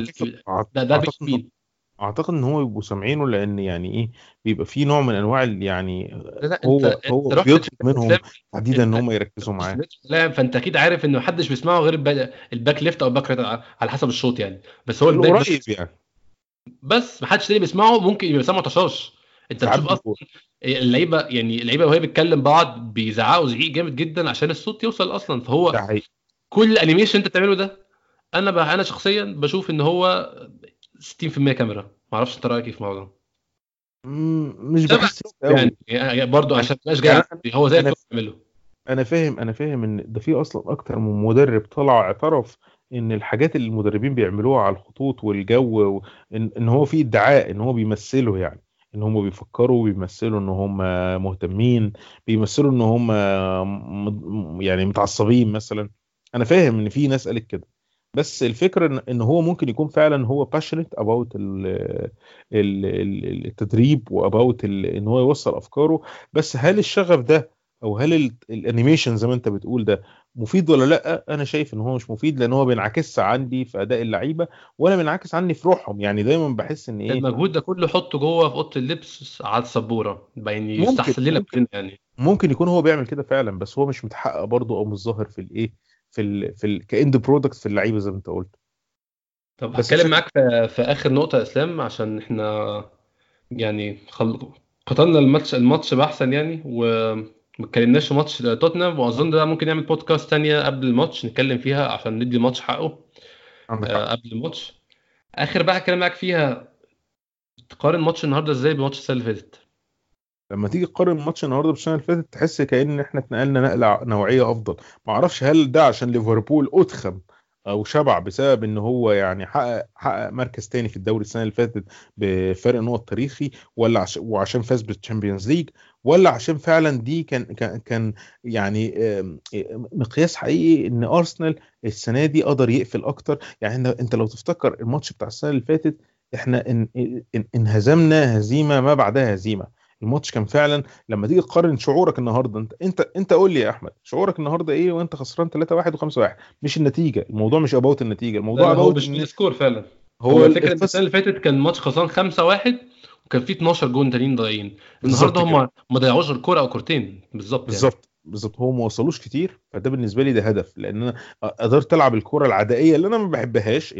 ده ده بيفيد مين؟ أعتقد إن هو يبقوا سامعينه لأن يعني إيه بيبقى في نوع من أنواع يعني لا لا هو أنت هو انت بيطلب منهم تحديدا إن هم يركزوا معاه. لاعب فأنت أكيد عارف ان محدش بيسمعه غير ال back, left أو ال back right على حسب الشوط يعني. بس هو ال back قريب بس, يعني. بس محدش تاني بيسمعه ممكن يبقى سامعه طشاش أنت بتشوف أصلا اللعيبة يعني اللعيبة وهي بتكلم بعض بيزعقوا زعيق جامد جدا عشان الصوت يوصل أصلا. فهو كل animation أنت بتعمله ده أنا بقى أنا شخصيا بشوف إن هو 60% كاميرا. ما أعرفش أنت رأيك إيه في الموضوع. مش بحس يعني يعني برضه عشان ما تبقاش جاي يعني هو زي بيعمله. أنا فاهم أنا فاهم إن ده في أصلا أكتر من مدرب طلع اعترف إن الحاجات اللي المدربين بيعملوها على الخطوط والجو و- إن, إن هو في ادعاء إن هو بيمثلوا يعني. إن هم بيفكروا بيمثلوا إن هم مهتمين بيمثلوا إن هم يعني متعصبين مثلا. أنا فاهم إن في ناس قالت كده. بس الفكرة ان هو ممكن يكون فعلا هو passionate about ال ال ال- التدريب و about إن هو يوصل أفكاره. بس هل الشغف ده أو هل ال- ال animation زي ما أنت بتقول ده مفيد ولا لأ؟ أنا شايف إن هو مش مفيد لأن هو بينعكس عندي في أداء اللعيبة ولا بينعكس عني في روحهم. يعني دايما بحس إن إيه؟ المجهود ده كله حطه جوه في أوضة اللبس على السبورة يعني يستحسن لنا يعني. ممكن يكون هو بيعمل كده فعلا بس هو مش متحقق برضه أو مش ظاهر في الإيه؟ في ال في ال ك end product في اللعيبة زي ما انت قلت. طب بس هتكلم معاك في, في آخر نقطة يا إسلام عشان إحنا يعني خل... قتلنا الماتش الماتش بأحسن يعني وما اتكلمناش في ماتش توتنهام وأظن ده ممكن نعمل بودكاست تانية قبل الماتش نتكلم فيها عشان ندي الماتش حقه عندك. آه، قبل الماتش. آخر بقى هتكلم معاك فيها تقارن ماتش النهارده إزاي بماتش السنة اللي فاتت لما تيجي تقارن ماتش النهارده بالسنة اللي فاتت تحس كأن إحنا اتنقلنا نقلة نوعية أفضل. ما أعرفش هل ده عشان ليفربول اتخم أو شبع بسبب إن هو يعني حقق حقق مركز تاني في الدوري السنة اللي فاتت بفرق نقط تاريخي ولا عش... وعشان فاز بال Champions League ولا عشان فعلا دي كان كان, كان يعني مقياس حقيقي إن أرسنال السنة دي قدر يقفل أكتر. يعني إنت لو تفتكر الماتش بتاع السنة اللي فاتت إحنا إن... إن... انهزمنا هزيمة ما بعدها هزيمة. الماتش كان فعلا لما تيجي تقارن شعورك النهارده انت انت أنت قول لي يا أحمد شعورك النهارده إيه وأنت خسران 3 1 و5 1 مش النتيجة الموضوع مش about النتيجة الموضوع هو about مش ال score فعلا. هو هو الفكرة الفصل- السنة اللي فاتت كان الماتش خسران 5 1 وكان فيه 12 جون تانيين ضايعين. النهارده. هم ما ضيعوش غير كورة أو كورتين. بالظبط يعني. بالظبط. بالظبط هو ما وصلوش كتير فده بالنسبة لي ده هدف لأن أنا قدرت ألعب الكرة العدائيه اللي أنا ما بحبهاش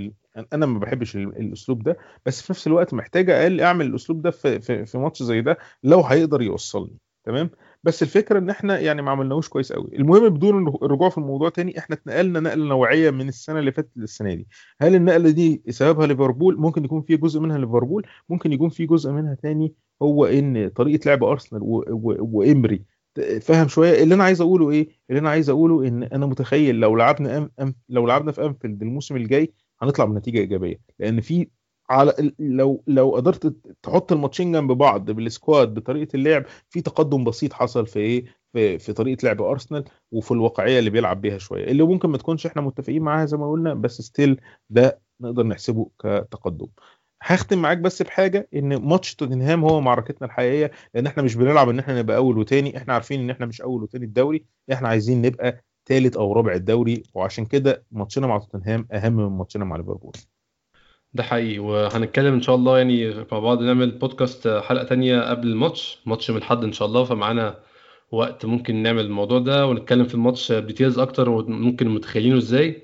أنا ما بحبش ال- الأسلوب ده بس في نفس الوقت محتاج أقل أعمل الأسلوب ده في في, في ماتش زي ده لو هيقدر يوصلني تمام؟ بس الفكرة إن إحنا يعني ما عملناهوش كويس قوي المهم بدون الرجوع في الموضوع تاني إحنا اتنقلنا نقلة نوعية من السنة اللي فاتت للسنة دي. هل النقلة دي سببها ليفربول؟ ممكن يكون في جزء منها ليفربول ممكن يكون في جزء منها تاني هو إن طريقة لعب أرسنال وإمري فاهم شوية. اللي أنا عايز أقوله إيه؟ اللي أنا عايز أقوله إن أنا متخيل لو لعبنا أم أم لو لعبنا في أنفيلد الموسم الجاي هنطلع بنتيجة إيجابية. لأن في على لو لو قدرت تحط الماتشين جنب بعض بال squad بطريقة اللعب في تقدم بسيط حصل في إيه؟ في, في طريقة لعب أرسنال وفي الواقعية اللي بيلعب بيها شوية. اللي ممكن ما تكونش إحنا متفقين معاها زي ما قلنا بس still ده نقدر نحسبه كتقدم. هختم معاك بس بحاجة إن ماتش توتنهام هو معركتنا الحقيقية لأن إحنا مش بنلعب إن إحنا نبقى أول وتاني إحنا عارفين إن إحنا مش أول وتاني الدوري إحنا عايزين نبقى ثالث أو رابع الدوري وعشان كده ماتشنا مع توتنهام أهم من ماتشنا مع ليفربول. ده حقيقي وهنتكلم إن شاء الله يعني مع بعض نعمل بودكاست حلقة تانية قبل الماتش ماتش من الحد إن شاء الله فمعانا وقت ممكن نعمل الموضوع ده ونتكلم في الماتش ب details أكتر وممكن متخيلينه إزاي.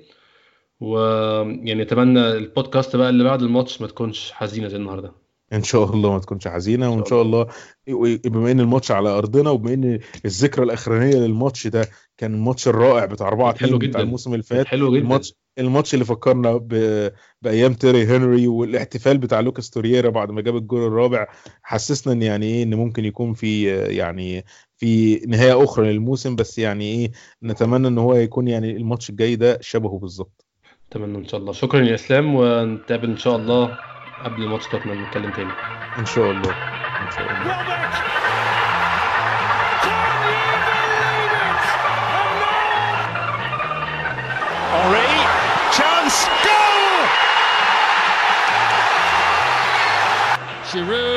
ويعني أتمنى البودكاست بقى اللي بعد الماتش ما تكونش حزينة زي النهارده. إن شاء الله ما تكونش حزينة وإن شاء الله. بما إن الماتش على أرضنا وبما إن الذكرى الأخرانية للماتش ده كان الماتش الرائع بتاع 4 كان حلو 2 بتاع جدا. الموسم اللي فات حلو جدا. الماتش الماتش اللي فكرنا ب... بأيام تيري هنري والاحتفال بتاع لوكاس تورييرا بعد ما جاب الجول الرابع حسسنا إن يعني إيه إن ممكن يكون في يعني في نهاية أخرى للموسم. بس يعني إيه نتمنى إن هو يكون يعني الماتش الجاي ده شبهه بالظبط. اتمنى إن شاء الله. شكرا يا إسلام ونتقابل إن شاء الله قبل الماتش توتنهام نتكلم تاني. إن شاء الله. إن شاء الله. Henri, chance, goal! Giroud